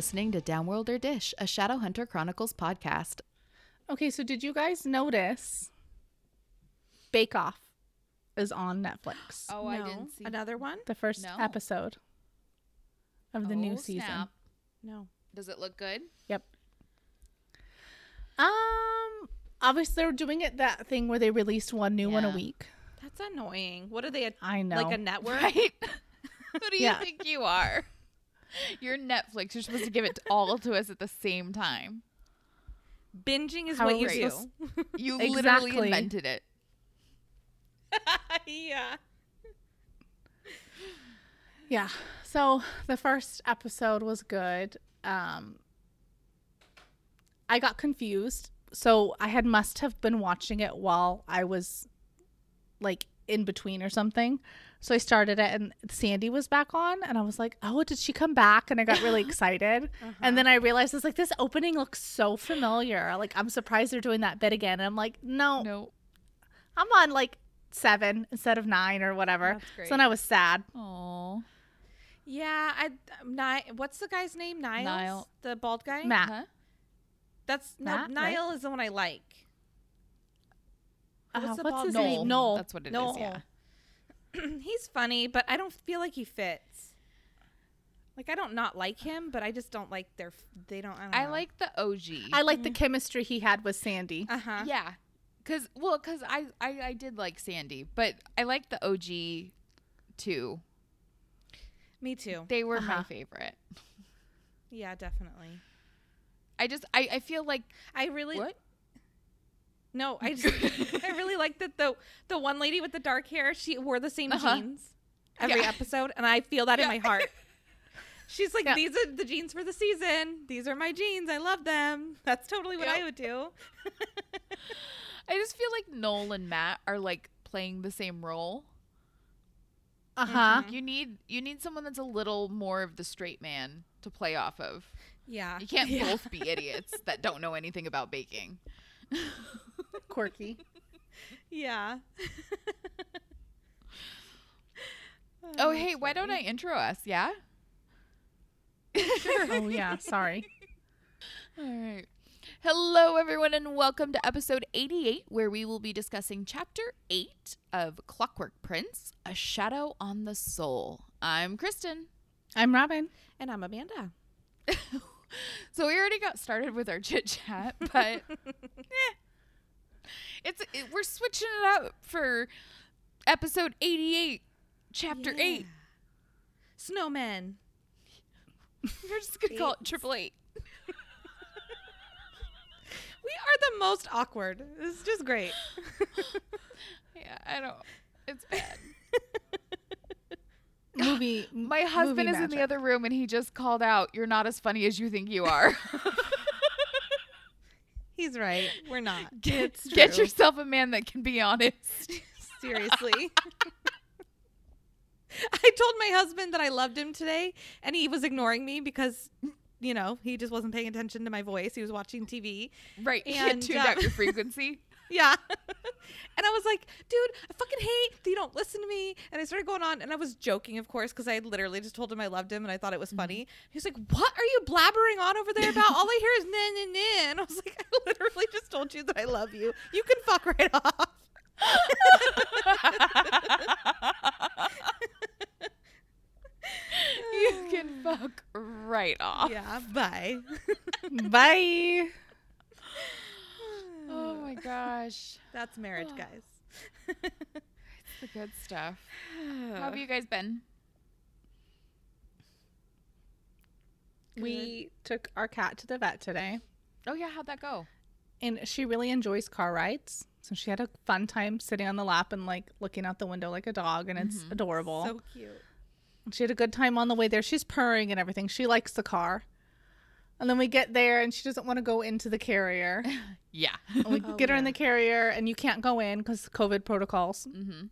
listening to Downworlder Dish, a Shadowhunter Chronicles podcast. Okay, so did you guys notice Bake Off is on Netflix? Oh, no. I didn't see another one? The first No. episode of the new Oh, season. snap. No. Does it look good? Yep. Um, obviously they're doing it that thing where they released one new one a week. That's annoying. What are they? A, I know. Like a network? Right? Who do you Yeah. think you are? You're Netflix. You're supposed to give it all to us at the same time. Binging is How what you we do. supposed- You literally Exactly. invented it. yeah. Yeah. So the first episode was good. Um I got confused. So I had must have been watching it while I was like in between or something. So I started it and Sandy was back on and I was like, "Oh, did she come back?" And I got really excited. And then I realized it's like this opening looks so familiar. Like I'm surprised they're doing that bit again. And I'm like, "No, No. I'm on like 7 instead of 9 or whatever." That's great. So then I was sad. Oh. Yeah. I. Ni- What's the guy's name? Niles. Niall. The bald guy. Matt. Huh? That's no. Matt, right? Is the one I like. Uh, What's the what's bald his guy? name? Noel. That's what it is. Noel. yeah. He's funny, but I don't feel like he fits. Like I don't not like him, but I just don't like their. They don't. I, don't I know. like the OG. I like the chemistry he had with Sandy. Uh huh. yeah. Cause well, cause I, I I did like Sandy, but I like the OG too. Me too. They were my Uh-huh. favorite. Yeah, definitely. I just I, I feel like I really. what? No, I just I really like that the the one lady with the dark hair, she wore the same Uh-huh. jeans every Yeah. episode and I feel that in my heart. She's like, Yeah. These are the jeans for the season. These are my jeans. I love them. That's totally what I would do. I just feel like Noel and Matt are like playing the same role. Uh huh. Mhm. You need you need someone that's a little more of the straight man to play off of. Yeah. You can't Yeah. both be idiots that don't know anything about baking. Quirky. Yeah. Oh, hey, why don't I intro us? Yeah. oh yeah. Sorry. All right. Hello, everyone, and welcome to episode 88, where we will be discussing chapter 8 of Clockwork Prince A Shadow on the Soul. I'm Kristen. I'm Robin. And I'm Amanda. So we already got started with our chit chat, but eh. it's it, we're switching it up for episode 88, chapter 8. Snowmen. We're just going to call it triple eight. We are the most awkward. This is just great. Yeah, I don't. It's bad. Movie. My husband movie is in the other room and he just called out, You're not as funny as you think you are. He's right. We're not. get, get yourself a man that can be honest. Seriously. I told my husband that I loved him today, and he was ignoring me because, you know, he just wasn't paying attention to my voice. He was watching TV. Right. He And, had tuned uh, out your frequency. Yeah. and I was like, dude, I fucking hate that you don't listen to me. And I started going on, and I was joking, of course, because I had literally just told him I loved him and I thought it was mm-hmm. funny. He was like, what are you blabbering on over there about? All I hear is nah, nah, nah. And I was like, I literally just told you that I love you. You can fuck right off. you can fuck right off. yeah, bye. Bye. Oh my gosh. That's marriage, guys. It's the good stuff. How have you guys been? We took our cat to the vet today, Oh yeah, how'd that go? and she really enjoys car rides. So she had a fun time sitting on the lap and like looking out the window like a dog, and it's mm-hmm. adorable. So cute. She had a good time on the way there. She's purring and everything. She likes the car. And then we get there and she doesn't want to go into the carrier. Yeah. And we Oh, get her in the carrier and you can't go in because COVID protocols. mm-hmm.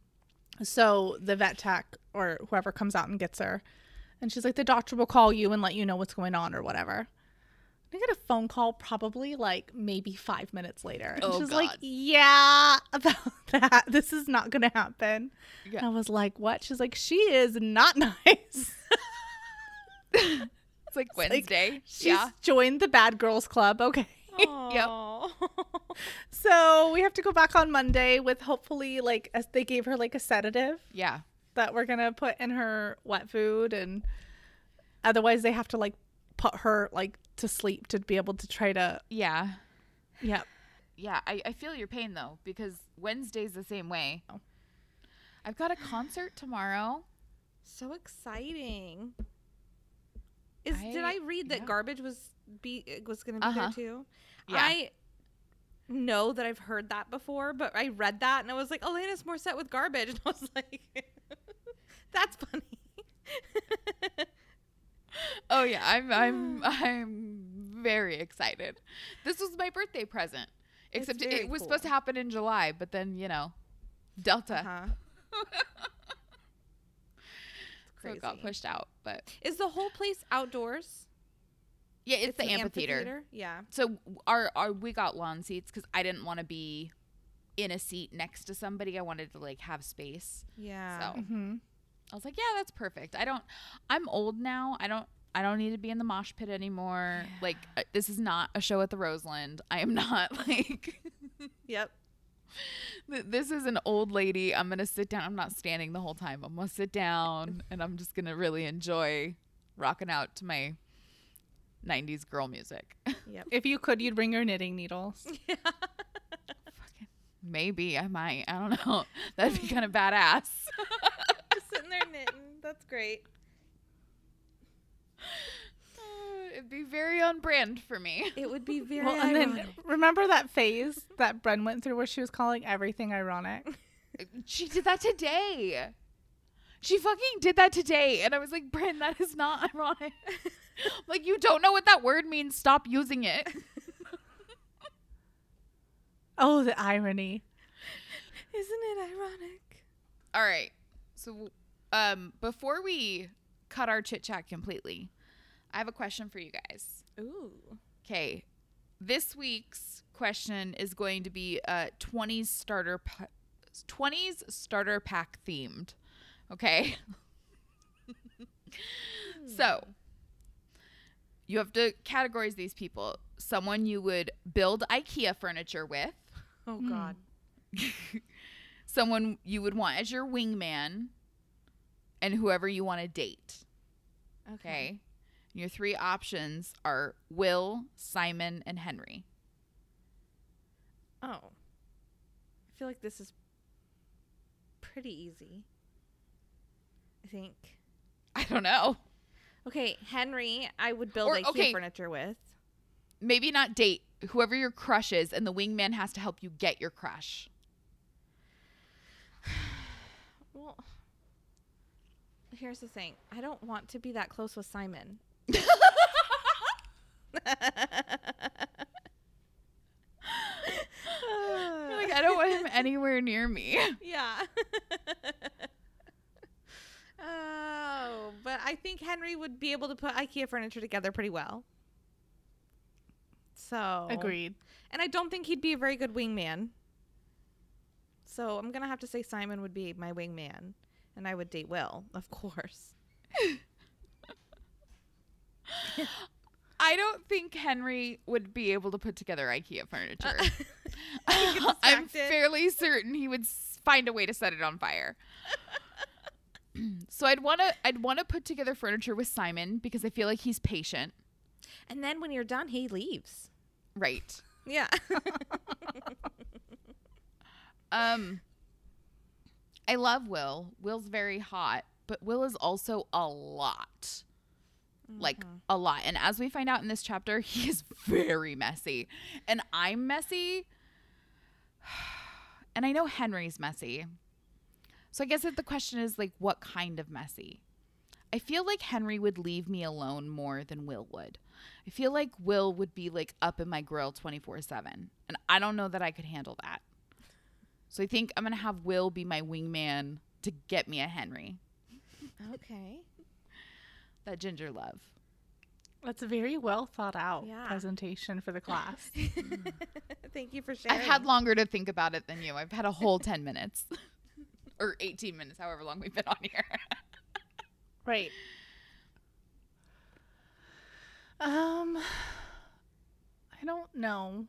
So the vet tech or whoever comes out and gets her. And she's like, the doctor will call you and let you know what's going on or whatever. I get a phone call probably like maybe five minutes later. And Oh, she's like, yeah, about that. This is not going to happen. Yeah. And I was like, what? She's like, she is not nice. It's like like, Wednesday. She's yeah. joined the bad girls club. Okay. Aw. So we have to go back on Monday with hopefully like as they gave her like a sedative Yeah. that we're gonna put in her wet food and otherwise they have to like put her like to sleep to be able to try to Yeah. yeah Yeah. I, I feel your pain though, because Wednesday's the same way. Oh. I've got a concert tomorrow. so exciting. Is did I- I read that yeah. garbage was be was going to be Uh-huh. there too? Yeah. I know that I've heard that before, but I read that and I was like, Alanis Morissette with garbage, and I was like, that's funny. Oh yeah, I'm I'm I'm very excited. This was my birthday present. Except it was supposed to happen in July, but then, you know, Delta. Uh-huh. So it got pushed out. But Is the whole place outdoors? yeah, it's, the an amphitheater. Yeah. So our our we got lawn seats because I didn't want to be in a seat next to somebody. I wanted to like have space. Yeah. So mm-hmm. I was like, yeah, that's perfect. I don't. I'm old now. I don't. I don't need to be in the mosh pit anymore. Like uh, this is not a show at the Roseland. I am not like. Yep. Th- This is an old lady. I'm gonna sit down. I'm not standing the whole time. I'm gonna sit down and I'm just gonna really enjoy rocking out to my 90s girl music. Yep. if you could you'd bring your knitting needles Maybe I might. I don't know. That'd be kind of badass. Just sitting there knitting. That's great. It'd be very on brand for me. It would be very well and then remember that phase that Bren went through where she was calling everything ironic She did that today. She fucking did that today. And I was like, Bren, that is not ironic. like, you don't know what that word means. Stop using it. oh the irony Isn't it ironic? All right. So, um, before we cut our chit chat completely, I have a question for you guys. Ooh. Okay. This week's question is going to be uh 20s starter pa- 20s starter pack themed. Okay? so, you have to categorize these people. Someone you would build IKEA furniture with, Oh Hmm. God. someone you would want as your wingman, and whoever you want to date. Okay. Your three options are Will, Simon, and Henry. Oh. I feel like this is pretty easy. I think. I don't know. Okay, Henry, I would build Or- IKEA okay. furniture with. Maybe not date whoever your crush is, and the wingman has to help you get your crush. Well, here's the thing. I don't want to be that close with Simon. Like, I don't want him anywhere near me. yeah. oh, but I think Henry would be able to put IKEA furniture together pretty well. So agreed And I don't think he'd be a very good wingman. So I'm gonna have to say Simon would be my wingman, and I would date Will, of course. I don't think Henry would be able to put together IKEA furniture. Get I'm fairly certain he would find a way to set it on fire. so I'd want to I'd want to put together furniture with Simon because I feel like he's patient. And then when you're done, he leaves. Right. Yeah. Um I love Will. Will's very hot, but Will is also a lot. Like mm-hmm. a lot. And as we find out in this chapter, he is very messy. And I'm messy. And I know Henry's messy. So I guess that the question is like what kind of messy? I feel like Henry would leave me alone more than Will would. I feel like Will would be like up in my grill 24/7. And I don't know that I could handle that. So I think I'm going to have Will be my wingman to get me a Henry. okay. That ginger love. that's a very well thought out Yeah. presentation for the class Thank you for sharing. I've had longer to think about it than you. I've had a whole 10 minutes or 18 minutes, however long we've been on here. right Um, I don't know.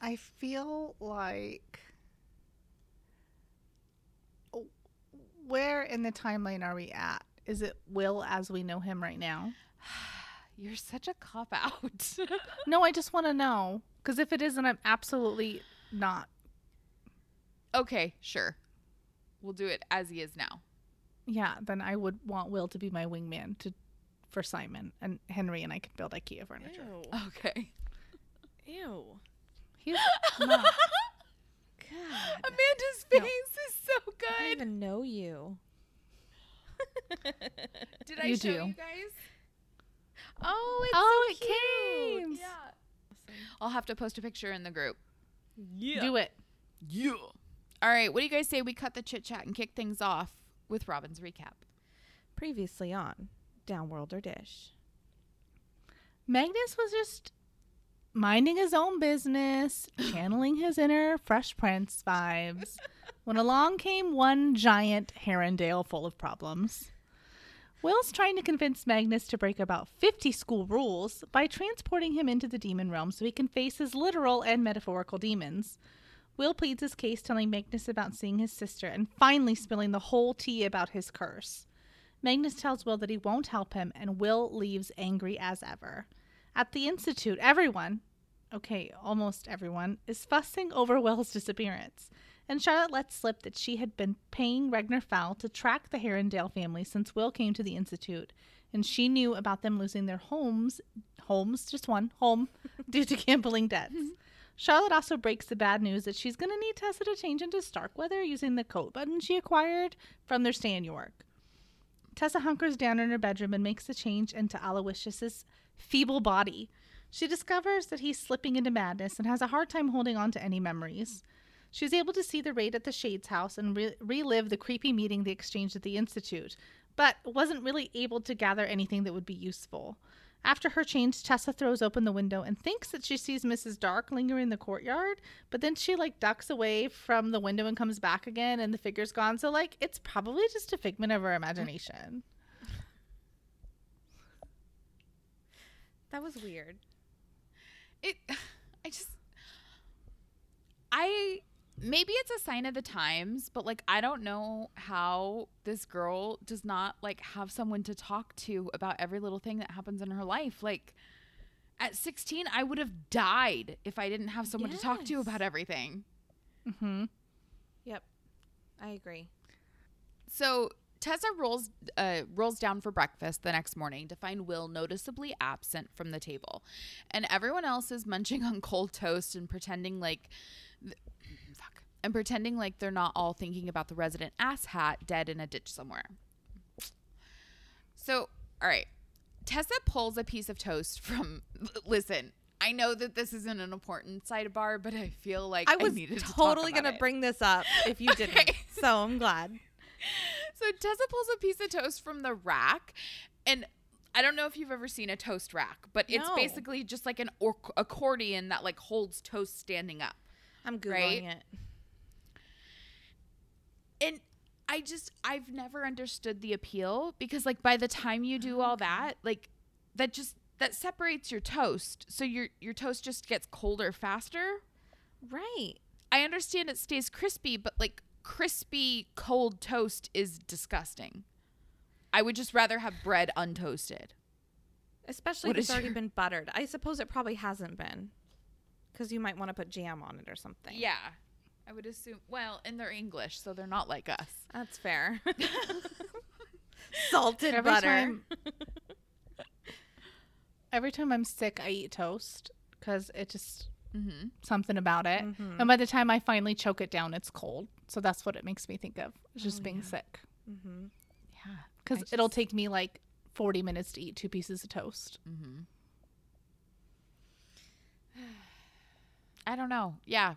I feel like where in the timeline are we at? Is it Will as we know him right now? You're such a cop out. No, I just want to know because if it isn't, I'm absolutely not. okay, sure. We'll do it as he is now. Yeah, then I would want Will to be my wingman to for Simon and Henry, and I can build IKEA furniture. Ew. Okay. Ew. He's not. God. Amanda's No. face is so good. I don't even know you. Did I You show do. you guys? Oh, it's Oh, so it cute. came. Yeah. I'll have to post a picture in the group. Yeah. Do it. Yeah. All right. What do you guys say we cut the chit chat and kick things off with Robin's recap? Previously on Downworlder Dish. Magnus was just minding his own business, channeling his inner Fresh Prince vibes, when along came one giant Herondale full of problems. Will's trying to convince Magnus to break about 50 school rules by transporting him into the demon realm so he can face his literal and metaphorical demons. Will pleads his case, telling Magnus about seeing his sister and finally spilling the whole tea about his curse. Magnus tells Will that he won't help him, and Will leaves angry as ever. At the Institute, everyone, okay, almost everyone, is fussing over Will's disappearance. And Charlotte lets slip that she had been paying Ragnor Fell to track the Herondale family since Will came to the Institute, and she knew about them losing their homes, homes, just one, home, due to gambling debts. Mm-hmm. Charlotte also breaks the bad news that she's going to need Tessa to change into Starkweather using the coat button she acquired from their stay in York. Tessa hunkers down in her bedroom and makes the change into Aloysius's feeble body. She discovers that he's slipping into madness and has a hard time holding on to any memories. She was able to see the raid at the Shades house and re- relive the creepy meeting they exchanged at the Institute, but wasn't really able to gather anything that would be useful. After her change, Tessa throws open the window and thinks that she sees Mrs. Dark lingering in the courtyard, but then she like ducks away from the window and comes back again and the figure's gone. So like it's probably just a figment of her imagination. That was weird. It. I just. I. Maybe it's a sign of the times, but like I don't know how this girl does not like have someone to talk to about every little thing that happens in her life. Like at 16, I would have died if I didn't have someone to talk to about everything. Mm-hmm. Yep. I agree. So Tessa rolls uh, rolls down for breakfast the next morning to find Will noticeably absent from the table, and everyone else is munching on cold toast and pretending like, th- fuck, and pretending like they're not all thinking about the resident asshat dead in a ditch somewhere. So, all right, Tessa pulls a piece of toast from. Listen. I know that this isn't an important sidebar, but I feel like I was needed to talk totally about gonna it. bring this up if you didn't. So I'm glad. So Tessa pulls a piece of toast from the rack, and I don't know if you've ever seen a toast rack, but it's No. basically just like an or- accordion that like holds toast standing up. I'm googling Right? it. And I just I've never understood the appeal because like by the time you do all that, like that just that separates your toast. So your your toast just gets colder faster. Right. I understand it stays crispy, but like crispy cold toast is disgusting. I would just rather have bread untoasted. Especially What if it's already your- been buttered. I suppose it probably hasn't been. Because you might want to put jam on it or something. Yeah. I would assume well, and they're English, so they're not like us. That's fair. Salted Every butter. time, every time I'm sick, I eat toast because it just Mm-hmm. something about it. Mhm. And by the time I finally choke it down, it's cold. So that's what it makes me think of just Oh, being yeah. sick. Mm-hmm. Yeah. Because I it'll take me like 40 minutes to eat two pieces of toast. Mm-hmm. I don't know. Yeah.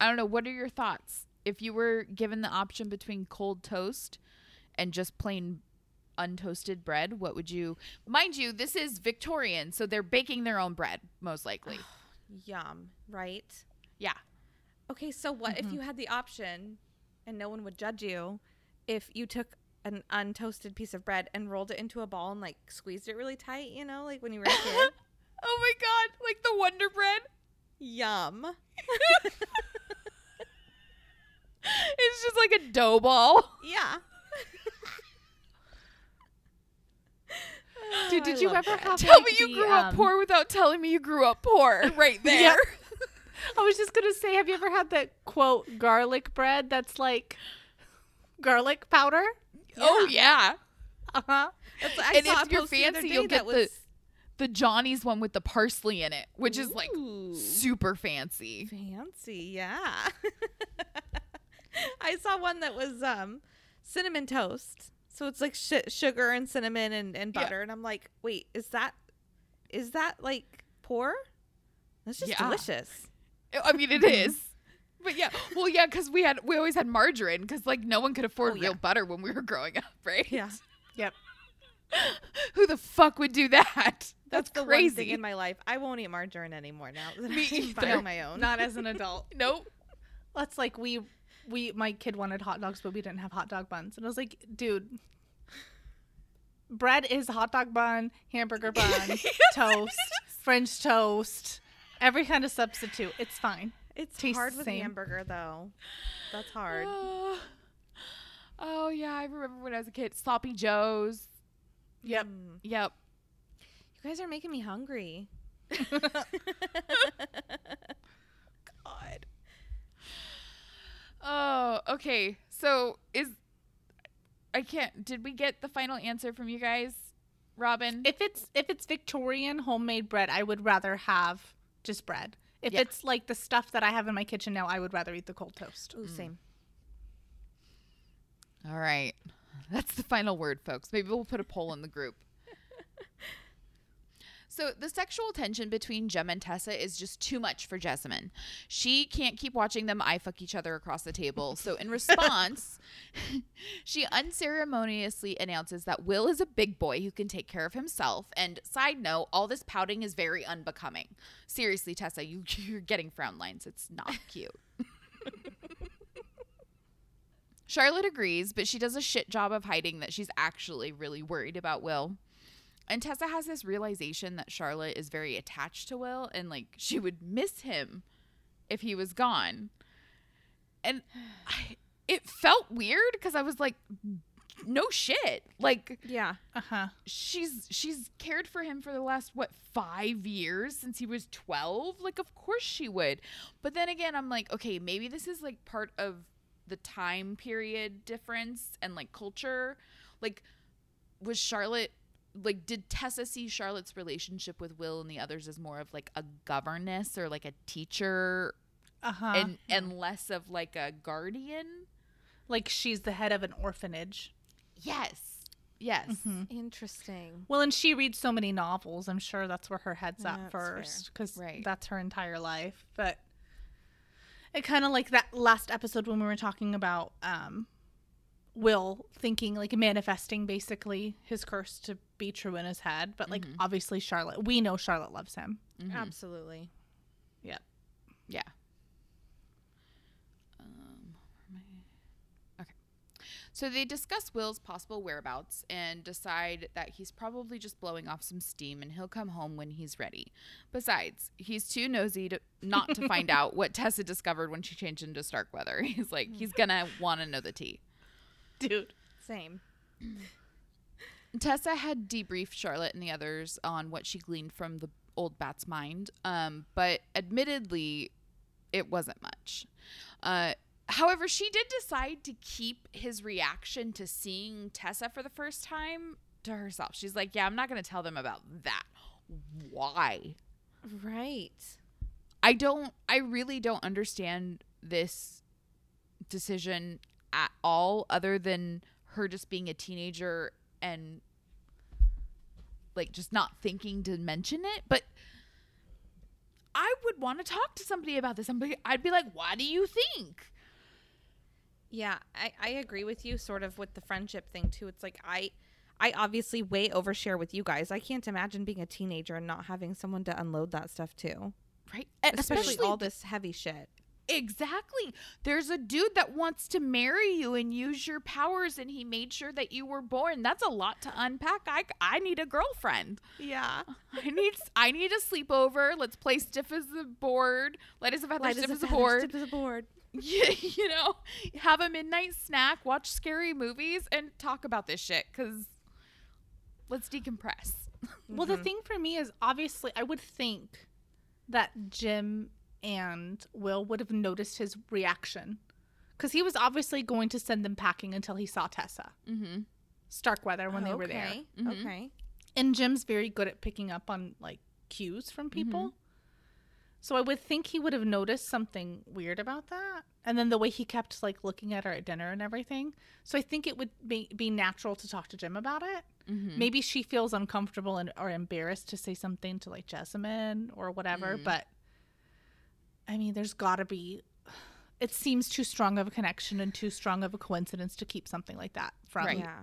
I don't know. What are your thoughts? If you were given the option between cold toast and just plain untoasted bread, what would you mind you, this is Victorian, so they're baking their own bread, most likely. Yum. Right? yeah. Okay, so what Mm-hmm. if you had the option and no one would judge you if you took an untoasted piece of bread and rolled it into a ball and like squeezed it really tight, you know, like when you were a kid. oh my god, like the Wonder Bread. Yum. It's just like a dough ball. Yeah. Dude, did I you ever bread. have Tell like, me you the, grew up um, poor without telling me you grew up poor right there. Yeah. I was just gonna say, have you ever had that quote garlic bread that's like garlic powder? Oh yeah. Uh huh. And if you're the fancy, you'll get the was the Johnny's one with the parsley in it, which is like super fancy. fancy. Yeah. I saw one that was um cinnamon toast. So it's like sh- sugar and cinnamon and, and Yeah. butter, and I'm like, wait, is that is that like poor? That's just Yeah. delicious. I mean, it is. But yeah, well, yeah, because we had we always had margarine because like no one could afford Oh, real yeah. butter when we were growing up, right? Yeah, Yep. Who the fuck would do that? That's, that's crazy. in my life. I won't eat margarine anymore now. that Me I either. on my own. Not as an adult. nope. That's like we we my kid wanted hot dogs, but we didn't have hot dog buns, and I was like, dude. Bread is hot dog bun, hamburger bun, toast, French toast, every kind of substitute. It's fine. It's Tastes hard with same. hamburger though. That's hard. Oh. oh yeah, I remember when I was a kid. Sloppy Joes. Yep. Mm. Yep. You guys are making me hungry. God. Oh, okay. So is I can't. Did we get the final answer from you guys, Robin? If it's if it's Victorian homemade bread, I would rather have just bread. If Yeah. it's like the stuff that I have in my kitchen now, I would rather eat the cold toast. Ooh, same. All right. That's the final word, folks. Maybe we'll put a poll in the group. So the sexual tension between Jem and Tessa is just too much for Jessamine. She can't keep watching them eye fuck each other across the table. So in response, she unceremoniously announces that Will is a big boy who can take care of himself. And side note, all this pouting is very unbecoming. Seriously, Tessa, you, you're getting frown lines. It's not cute. Charlotte agrees, but she does a shit job of hiding that she's actually really worried about Will. And Tessa has this realization that Charlotte is very attached to Will and like she would miss him if he was gone. And I, it felt weird because I was like, no shit. Like Yeah. Uh huh. she's she's cared for him for the last what five years since he was 12 like of course she would but then again i'm like okay maybe this is like part of the time period difference and like culture like was charlotte like did tessa see charlotte's relationship with will and the others as more of like a governess or like a teacher Uh huh. and and less of like a guardian like she's the head of an orphanage. yes yes Mhm. Interesting. Well, and she reads so many novels. I'm sure that's where her head's That's at fair. first because Right. that's her entire life. But it kind of like that last episode when we were talking about um, Will thinking like manifesting basically his curse to be true in his head. But like Mhm. obviously Charlotte, we know Charlotte loves him. Mhm. Absolutely. Yep. Yeah. Um, where am I? Okay. So they discuss Will's possible whereabouts and decide that he's probably just blowing off some steam and he'll come home when he's ready. Besides, he's too nosy to not to find out what Tessa discovered when she changed into Starkweather. He's like, he's gonna want to know the tea. Dude. Same. Tessa had debriefed Charlotte and the others on what she gleaned from the old bat's mind, um, but admittedly, it wasn't much. Uh, however, she did decide to keep his reaction to seeing Tessa for the first time to herself. She's like, "Yeah, I'm not going to tell them about that. Why? Right. I don't. I really don't understand this decision at all, other than her just being a teenager and like just not thinking to mention it. But I would want to talk to somebody about this. Somebody, I'd be like, why do you think?" Yeah, I, I agree with you sort of with the friendship thing too. It's like I I obviously way overshare with you guys. I can't imagine being a teenager and not having someone to unload that stuff to. Right? Especially, especially, all this heavy shit. Exactly. There's a dude that wants to marry you and use your powers, and he made sure that you were born. That's a lot to unpack. I, I need a girlfriend. Yeah. I need I need a sleepover. Let's play stiff as a board. Light as a feather, stiff as as a feather, board. stiff as a board. you, you know, have a midnight snack, watch scary movies, and talk about this shit. Cause let's decompress. Well, the mm-hmm. thing for me is obviously I would think that Jem and Will would have noticed his reaction because he was obviously going to send them packing until he saw Tessa Mm-hmm. Starkweather when they were there. Okay, Mhm. Okay. And Jem's very good at picking up on like cues from people. So I would think he would have noticed something weird about that. And then the way he kept like looking at her at dinner and everything. So I think it would be, be natural to talk to Jim about it. Mm-hmm. Maybe she feels uncomfortable and or embarrassed to say something to like Jessamine or whatever, Mm. but I mean there's got to be it seems too strong of a connection and too strong of a coincidence to keep something like that from Right. Yeah.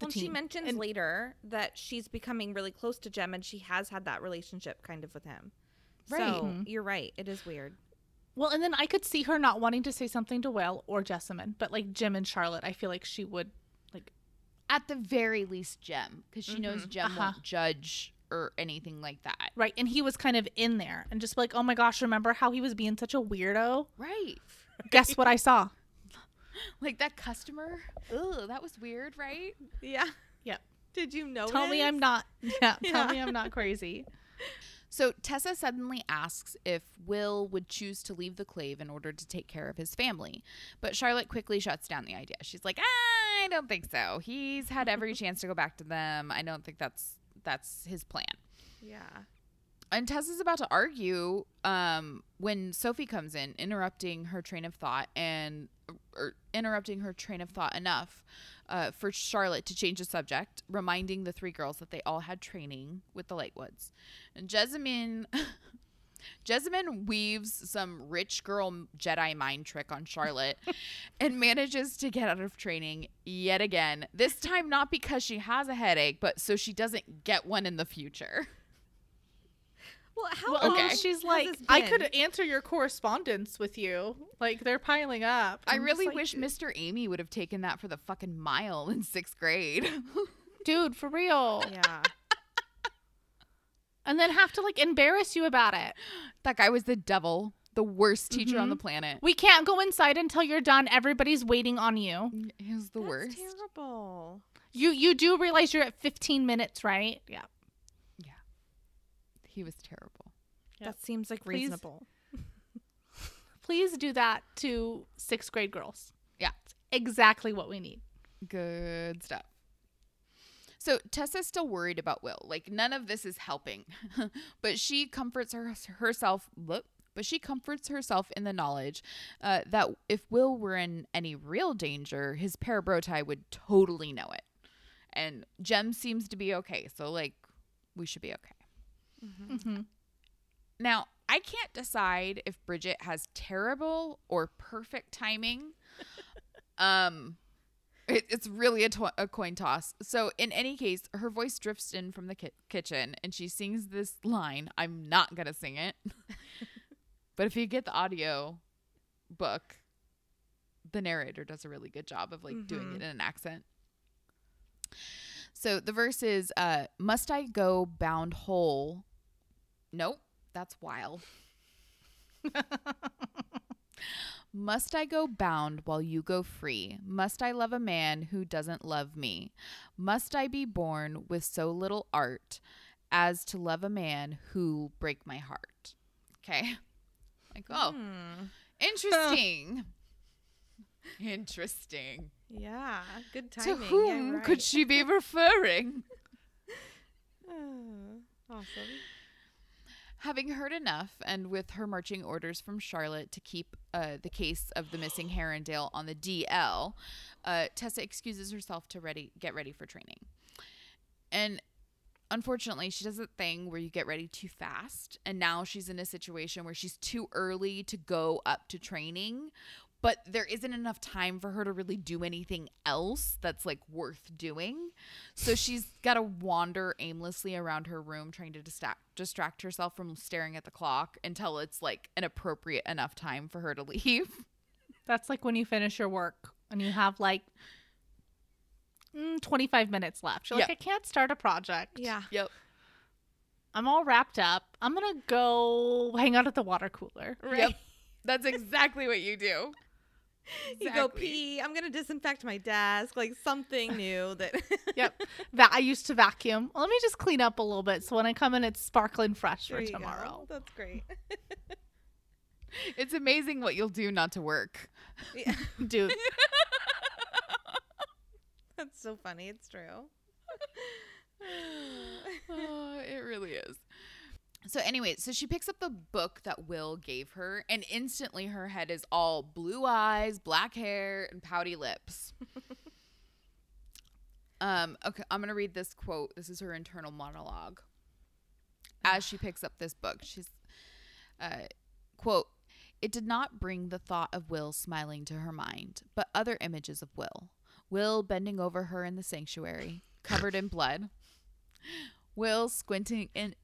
the Well, she team. mentions And- later that she's becoming really close to Jem and she has had that relationship kind of with him. Right. So Mhm. you're right. It is weird. Well, and then I could see her not wanting to say something to Will or Jessamine, but like Jem and Charlotte, I feel like she would like At the very least, Jem, because she knows Jem Uh-huh. won't judge or anything like that. right, and he was kind of in there and just like, oh my gosh, remember how he was being such a weirdo? Right. Guess what I saw? Like that customer. Ugh, that was weird, right? Yeah. Yep. Did you know? Tell me I'm not. Yeah, tell me I'm not crazy. So Tessa suddenly asks if Will would choose to leave the clave in order to take care of his family. But Charlotte quickly shuts down the idea. She's like, I don't think so. He's had every chance to go back to them. I don't think that's that's his plan. Yeah. And Tessa's about to argue um, when Sophie comes in, interrupting her train of thought and or interrupting her train of thought enough uh, for Charlotte to change the subject, reminding the three girls that they all had training with the Lightwoods. And Jessamine, Jessamine weaves some rich girl Jedi mind trick on Charlotte and manages to get out of training yet again. This time, not because she has a headache, but so she doesn't get one in the future. Well, how Well, and long then has she's like, I could answer your correspondence with you. Like they're piling up. I I'm just really like, wish Mr. Amy would have taken that for the fucking mile in sixth grade. dude, for real. Yeah. And then have to like embarrass you about it. that guy was the devil, the worst teacher on Mhm. the planet. We can't go inside until you're done. Everybody's waiting on you. He was the That's worst. terrible. You you do realize you're at 15 minutes, right? Yeah. Yeah. He was terrible. Yep. That seems like Please. reasonable. Please do that to sixth grade girls. Yeah. It's exactly what we need. Good stuff. So Tessa's still worried about Will. Like none of this is helping. but she comforts her, herself look, but she comforts herself in the knowledge uh, that if Will were in any real danger, his parabatai would totally know it. And Jem seems to be okay. So like we should be okay. Mm-hmm. Now, I can't decide if Bridget has terrible or perfect timing. um, it, it's really a, to- a coin toss. So, in any case, her voice drifts in from the ki- kitchen and she sings this line. I'm not going to sing it. but if you get the audio book, the narrator does a really good job of like doing Mhm. it in an accent. So the verse is uh must I go bound whole? Nope, that's wild. Must I go bound while you go free? Must I love a man who doesn't love me? Must I be born with so little art as to love a man who'll break my heart? Okay. Like, oh, Hmm. interesting. interesting. Yeah. Good timing. To whom yeah, could she be referring? Oh, awesome. Having heard enough, and with her marching orders from Charlotte to keep uh, the case of the missing Herondale on the DL, uh, Tessa excuses herself to ready get ready for training. And unfortunately, she does a thing where you get ready too fast, and now she's in a situation where she's too early to go up to training, but there isn't enough time for her to really do anything else that's like worth doing. So she's got to wander aimlessly around her room trying to distract distract herself from staring at the clock until it's like an appropriate enough time for her to leave. That's like when you finish your work and you have like mm, 25 minutes left. You're like, Yep. I can't start a project. Yeah. Yep. I'm all wrapped up. I'm going to go hang out at the water cooler. Yep. That's exactly what you do. You go pee. I'm gonna disinfect my desk, like something new that. Yep. That I used to vacuum. Let me just clean up a little bit so when I come in, it's sparkling fresh There for you go. tomorrow. That's great. It's amazing what you'll do not to work. Yeah. Dude, That's so funny. It's true. Oh, it really is. So anyway, so she picks up the book that Will gave her, and instantly her head is all blue eyes, black hair, and pouty lips. um, okay, I'm gonna read this quote. This is her internal monologue. As she picks up this book, she's uh, quote, It did not bring the thought of Will smiling to her mind, but other images of Will. Will bending over her in the sanctuary, covered in blood. Will squinting in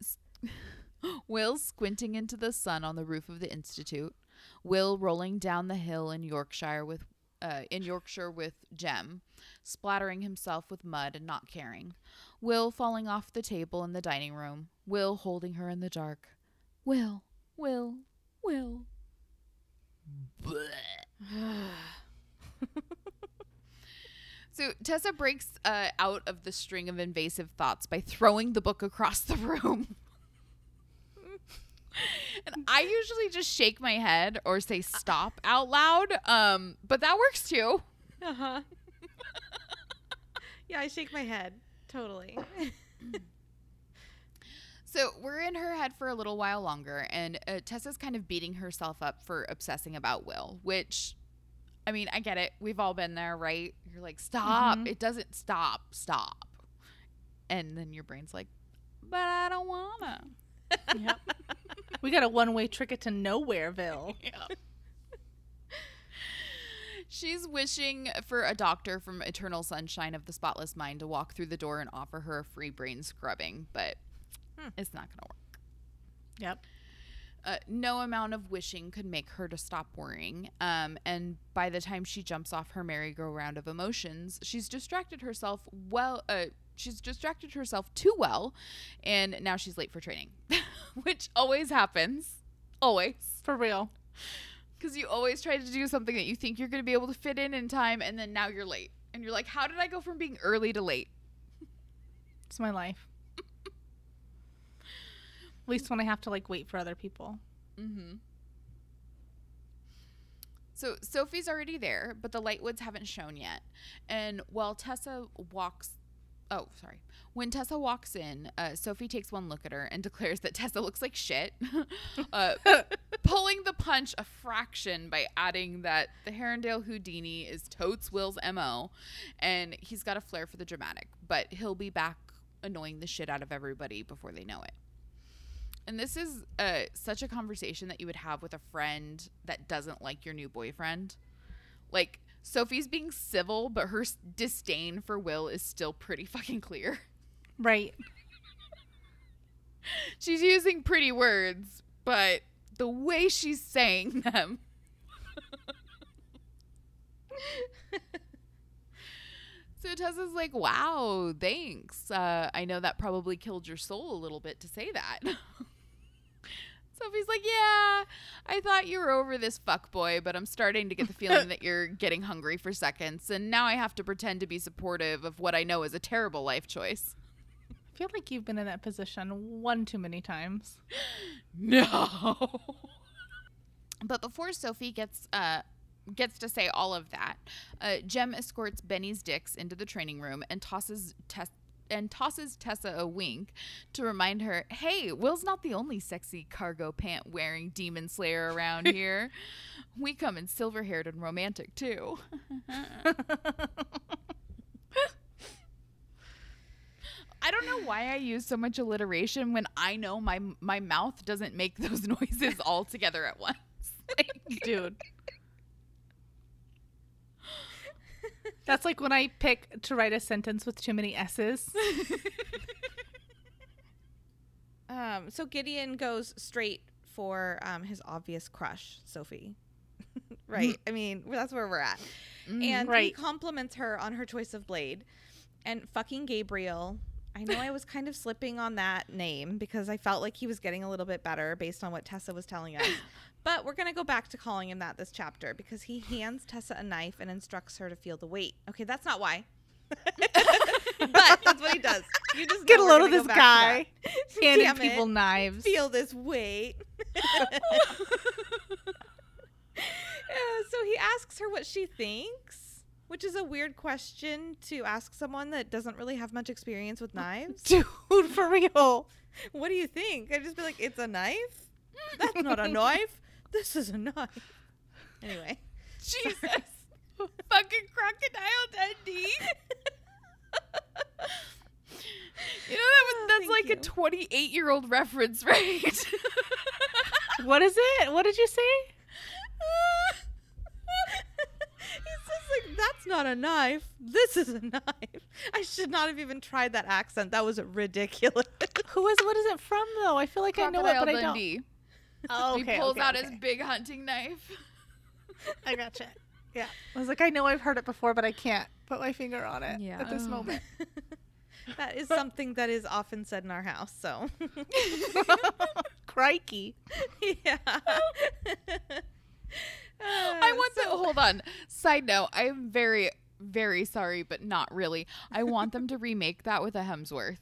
Will squinting into the sun on the roof of the institute. Will rolling down the hill in Yorkshire with uh, in Yorkshire with Jem, splattering himself with mud and not caring. Will falling off the table in the dining room. Will holding her in the dark. Will, Will, Will. So Tessa breaks uh, out of the string of invasive thoughts by throwing the book across the room. And I usually just shake my head or say stop out loud, um, but that works too. Uh huh. yeah, I shake my head. Totally. So we're in her head for a little while longer, and uh, Tessa's kind of beating herself up for obsessing about Will, which, I mean, I get it. We've all been there, right? You're like, stop. Mhm. It doesn't stop. Stop. And then your brain's like, but I don't wanna. Yep. we got a one way ticket to Nowhereville. Yeah. She's wishing for a doctor from Eternal Sunshine of the Spotless Mind to walk through the door and offer her a free brain scrubbing, but Hmm. it's not going to work. Yep. Uh, no amount of wishing could make her to stop worrying. Um, and by the time she jumps off her merry-go-round of emotions, she's distracted herself well. Uh, she's distracted herself too well, and now she's late for training, which always happens. Always. For real. Because you always try to do something that you think you're going to be able to fit in in time, and then now you're late. And you're like, how did I go from being early to late? It's my life. At least when I have to like wait for other people. Mm-hmm. So Sophie's already there, but the Lightwoods haven't shown yet. And while Tessa walks, oh sorry, when Tessa walks in, uh, Sophie takes one look at her and declares that Tessa looks like shit, uh, pulling the punch a fraction by adding that the Herondale Houdini is totes Will's mo, and he's got a flair for the dramatic, but he'll be back annoying the shit out of everybody before they know it. And this is uh, such a conversation that you would have with a friend that doesn't like your new boyfriend. Like, Sophie's being civil, but her disdain for Will is still pretty fucking clear. Right. She's using pretty words, but the way she's saying them. so Tessa's like, wow, thanks. Uh, I know that probably killed your soul a little bit to say that. Sophie's like, yeah, I thought you were over this fuck boy, but I'm starting to get the feeling that you're getting hungry for seconds, and now I have to pretend to be supportive of what I know is a terrible life choice. I feel like you've been in that position one too many times. No. but before Sophie gets uh gets to say all of that, uh, Jem escorts Benny's dicks into the training room and tosses Tess and tosses Tessa a wink to remind her, "Hey, Will's not the only sexy cargo pant wearing demon slayer around here. we come in silver-haired and romantic too." I don't know why I use so much alliteration when I know my my mouth doesn't make those noises all together at once. Like, Dude. That's like when I pick to write a sentence with too many S's. Um, so Gideon goes straight for um, his obvious crush, Sophie. right? I mean, that's where we're at. And he compliments her on her choice of blade. And fucking Gabriel. I know I was kind of slipping on that name because I felt like he was getting a little bit better based on what Tessa was telling us. But we're going to go back to calling him that this chapter because he hands Tessa a knife and instructs her to feel the weight. Okay, that's not why. but that's what he does. You just Get a load of this go back to guy handing people it. knives. Feel this weight. Yeah, so he asks her what she thinks, which is a weird question to ask someone that doesn't really have much experience with knives. Dude, for real. what do you think? I'd just be like, it's a knife? That's not a knife. This is a knife. Anyway. Jesus. Fucking crocodile Dundee. You know that was, that's Oh, like thank a 28 year old reference, right? What is it? What did you say? Like, that's not a knife. This is a knife. I should not have even tried that accent. That was ridiculous. Who is? What is it from though? I feel like I know it, Crocodile but I don't. Oh, he pulls okay, out okay. his big hunting knife. I gotcha. Yeah, I was like, I know I've heard it before, but I can't put my finger on it Yeah. at this Oh. moment. that is something that is often said in our house. So, Crikey. yeah. I uh, want so, them. Hold on. Side note: I am very, very sorry, but not really. I want them to remake that with a Hemsworth,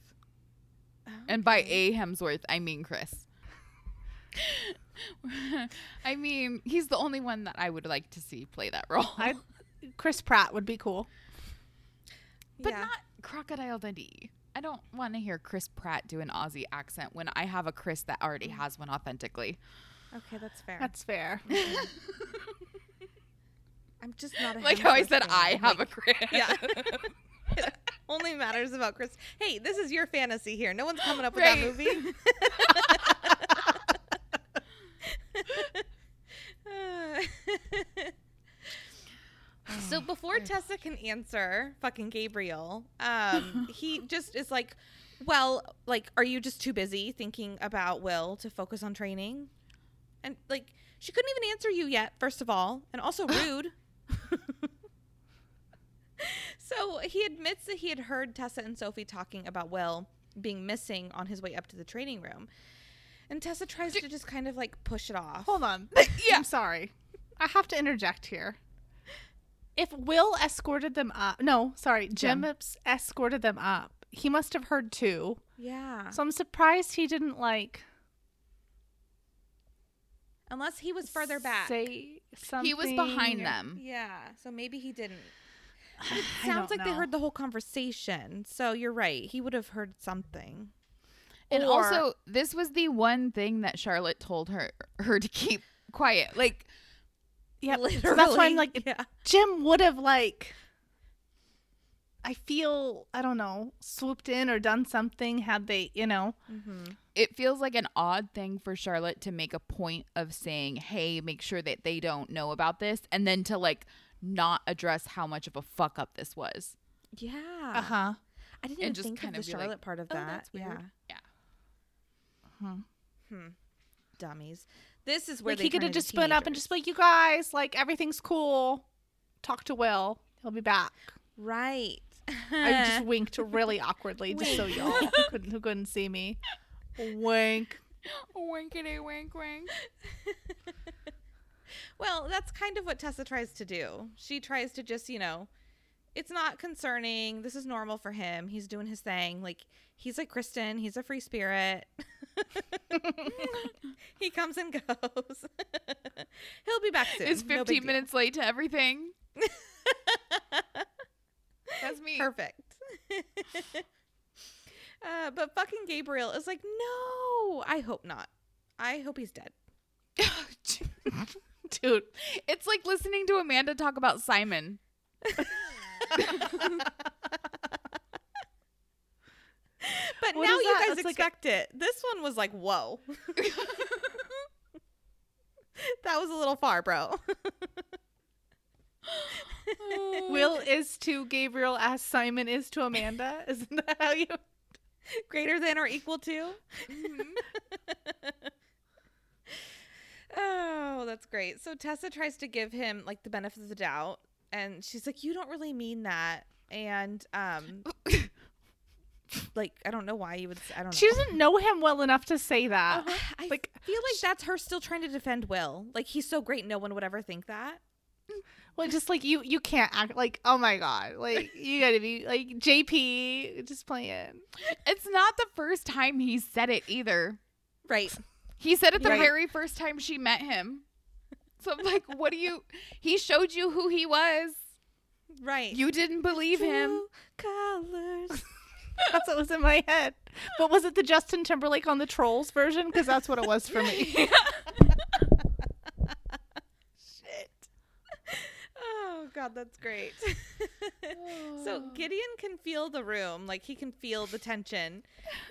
and by a Hemsworth, I mean Chris. I mean, he's the only one that I would like to see play that role, I, Chris Pratt would be cool. but yeah. not Crocodile Dundee. I don't want to hear Chris Pratt do an Aussie accent when I have a Chris that already mm. has one authentically. Okay, that's fair. That's fair. I'm just not a Like how I said, fan. I have a Chris. Yeah. it only matters about Chris. Hey, this is your fantasy here. No one's coming up with Right. that movie. so before Tessa can answer fucking Gabriel, um, he just is like, well, like, are you just too busy thinking about Will to focus on training? And like, she couldn't even answer you yet, first of all, and also rude. so he admits that he had heard Tessa and Sophie talking about Will being missing on his way up to the training room. And Tessa tries to just kind of like push it off. Hold on. Yeah. I'm sorry. I have to interject here. If Will escorted them up, no, sorry, Jem, Jem. escorted them up, he must have heard too. Yeah. So I'm surprised he didn't like Unless he was further back. say something. He was behind or- them. Yeah. So maybe he didn't. I Sounds like they heard the whole conversation. So you're right. He would have heard something. And Or- also, this was the one thing that Charlotte told her her to keep quiet. Like, Yeah, Literally. that's why I'm like, yeah. Jem would have like. I feel I don't know swooped in or done something had they you know Mm-hmm. it feels like an odd thing for Charlotte to make a point of saying, "Hey, make sure that they don't know about this," and then to like not address how much of a fuck up this was. Yeah. uh huh I didn't And even just think of kind the of like, Charlotte part of "Oh, that. that's weird." Yeah. Yeah. Hmm. Dummies. This is where like they he could have just spun up and just be like you guys like everything's cool talk to Will he'll be back right. I just winked really awkwardly just so y'all couldn't who couldn't see me wink Winkety wink wink. well, that's kind of what Tessa tries to do. She tries to just, you know, it's not concerning. This is normal for him. He's doing his thing. Like he's like Kristen. He's a free spirit. he comes and goes. He'll be back soon. Is No 15 big deal. minutes late to everything. That's me. Perfect. uh, but fucking Gabriel is like, no, I hope not. I hope he's dead. dude It's like listening to Amanda talk about Simon. But What now you guys That's like a- expect it. This one was like, whoa. that was a little far, bro. Will is to Gabriel as Simon is to Amanda. Isn't that how you? Greater than or equal to? oh, that's great. So Tessa tries to give him like the benefit of the doubt, and she's like, "You don't really mean that," and um, like I don't know why you would. s- I don't know. She doesn't know him well enough to say that. Uh-huh. I like- feel like that's her still trying to defend Will. Like he's so great, no one would ever think that. Well, just like you, you can't act like. Oh my god! Like you gotta be like JP. Just playing. It's not the first time he said it either. Right. He said it the Right. very first time she met him. So I'm like, what do you? He showed you who he was. Right. You didn't believe him. colors. That's what was in my head. But was it the Justin Timberlake on the Trolls version? Because that's what it was for me. Shit. Oh god, that's great. so oh. Gideon can feel the room, like he can feel the tension,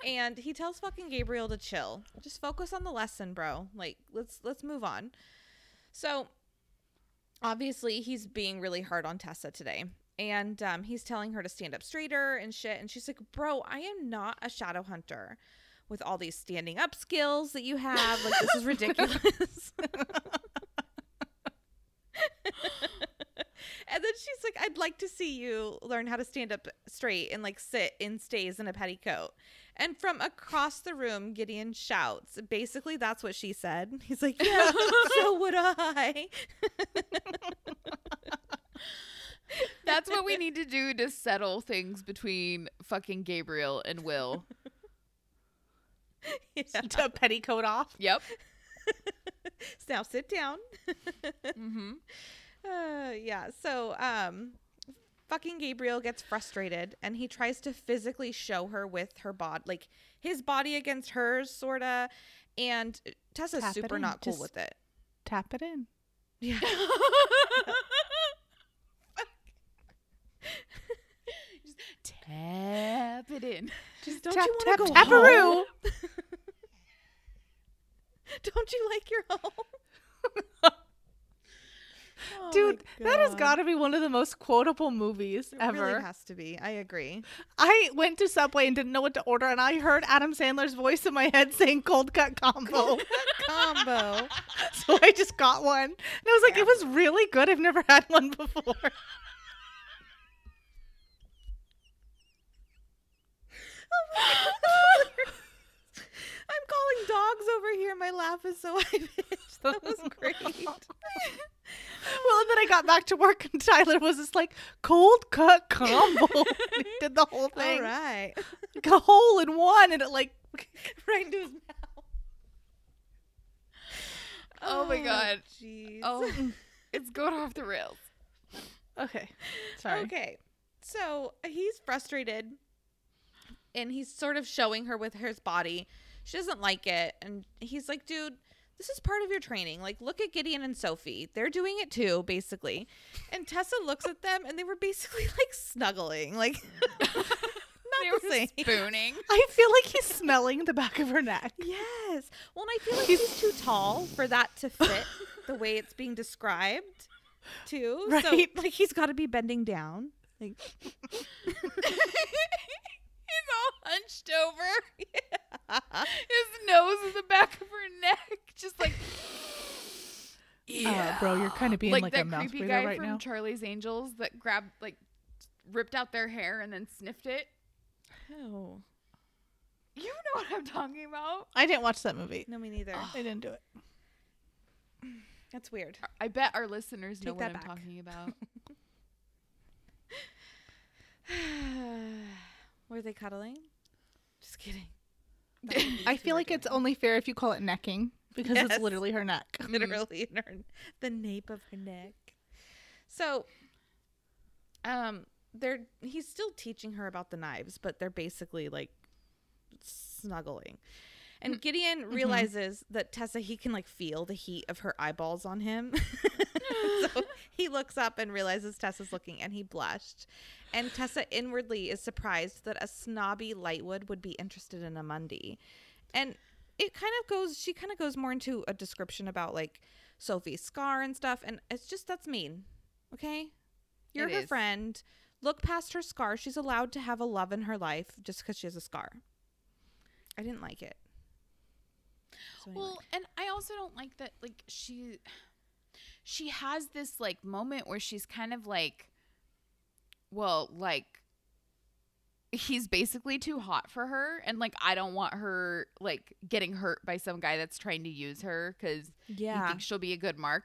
and he tells fucking Gabriel to chill. Just focus on the lesson, bro. Like let's let's move on. So obviously he's being really hard on Tessa today. And um, he's telling her to stand up straighter and shit. And she's like, Bro, I am not a shadow hunter with all these standing up skills that you have. Like, this is ridiculous. And then she's like, I'd like to see you learn how to stand up straight and like sit in stays in a petticoat. And from across the room, Gideon shouts. Basically, that's what she said. He's like, Yeah, so would I. That's what we need to do to settle things between fucking Gabriel and Will. Yeah. to petticoat off. Yep. Now sit down. Mm-hmm. Uh, yeah. So, um, fucking Gabriel gets frustrated and he tries to physically show her with her bod, like his body against hers, sorta. And Tessa's Tap super in. not cool Just- with it. Tap it in. Yeah. Tap it in. Just don't tap, you want to go taparoo. home? Don't you like your home? Oh Dude, that has got to be one of the most quotable movies It ever. really has to be. I agree. I went to Subway and didn't know what to order, and I heard Adam Sandler's voice in my head saying "cold cut combo," Combo. so I just got one. And I was like, "It was really good. I've never had one before." I'm calling dogs over here. My laugh is so high pitched. That was great. well, and then I got back to work, and Tyler was just like, "Cold cut combo." he did the whole thing, right. like a hole in one, and it like right into his mouth. Oh my oh, God. Jeez. Oh, it's going off the rails. okay. Sorry. Okay. So he's frustrated and he's sort of showing her with his body. She doesn't like it. And he's like, dude, this is part of your training. Like, look at Gideon and Sophie. They're doing it too, basically. And Tessa looks at them and they were basically like snuggling. Like, not the same. spooning. I feel like he's smelling the back of her neck. Yes. Well, and I feel like he's too tall for that to fit the way it's being described, too. So, Right. like, he's got to be bending down. Like, He's all hunched over. His nose is the back of her neck, just like. Uh, bro, you're kind of being like, like, that a mouth creepy guy right from now. Charlie's Angels that grabbed, like, ripped out their hair and then sniffed it. oh. You know what I'm talking about. I didn't watch that movie. No, me neither. I didn't do it. That's weird. I bet our listeners know what I'm back. talking about. Were they cuddling? Just kidding. I feel like it's only fair if you call it necking because Yes. it's literally her neck. Mm. literally in her the nape of her neck. So um they're he's still teaching her about the knives, but they're basically like snuggling. And mm. Gideon mm-hmm. realizes that Tessa he can like feel the heat of her eyeballs on him. so he looks up and realizes Tessa's looking and he blushed. And Tessa inwardly is surprised that a snobby Lightwood would be interested in a Mundie. And it kind of goes she kind of goes more into a description about like Sophie's scar and stuff and it's just that's mean. Okay? You're It her is. friend. Look past her scar. She's allowed to have a love in her life just because she has a scar. I didn't like it. So anyway. Well, and I also don't like that like she she has this like moment where she's kind of like well, like he's basically too hot for her and like I don't want her like getting hurt by some guy that's trying to use her cuz he yeah. thinks she'll be a good mark.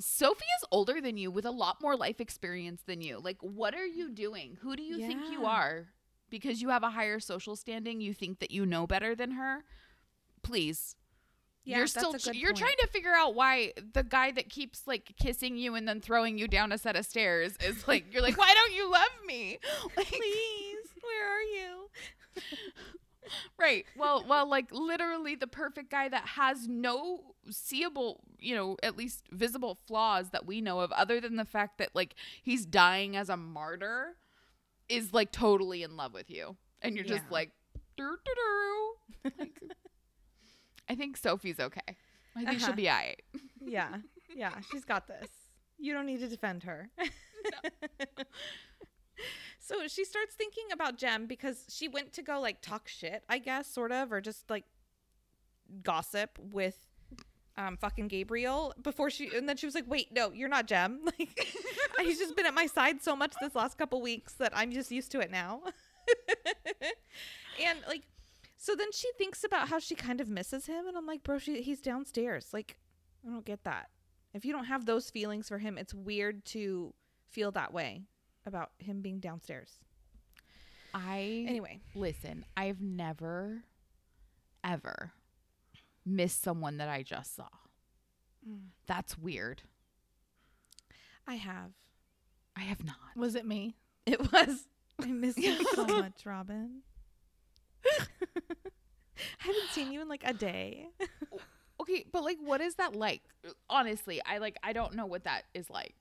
Sophie is older than you with a lot more life experience than you. Like what are you doing? Who do you think you are? Because you have a higher social standing, you think that you know better than her? Please Yeah, you're that's still a tr- good you're point. trying to figure out why the guy that keeps like kissing you and then throwing you down a set of stairs is like you're like why don't you love me like, Please, where are you? right well well like literally the perfect guy that has no seeable you know at least visible flaws that we know of other than the fact that like he's dying as a martyr is like totally in love with you and you're just like doo, doo, doo. Like, I think Sophie's okay I think she'll Uh-huh. be alright Yeah. Yeah, she's got this. You don't need to defend her. So she starts thinking about Jem because she went to go like talk shit, I guess, sort of, or just like gossip with um fucking Gabriel before she and then she was like, Wait, no, you're not Jem. Like he's just been at my side so much this last couple weeks that I'm just used to it now. and like so then she thinks about how she kind of misses him and I'm like, bro, she, he's downstairs. Like I don't get that. If you don't have those feelings for him, it's weird to feel that way about him being downstairs. I Anyway, listen, I've never ever missed someone that I just saw. Mm. That's weird. I have. I have not. Was it me? It was. I miss you so much, Robin. I haven't seen you in like a day. Okay, but like what is that like? Honestly, I like I don't know what that is like.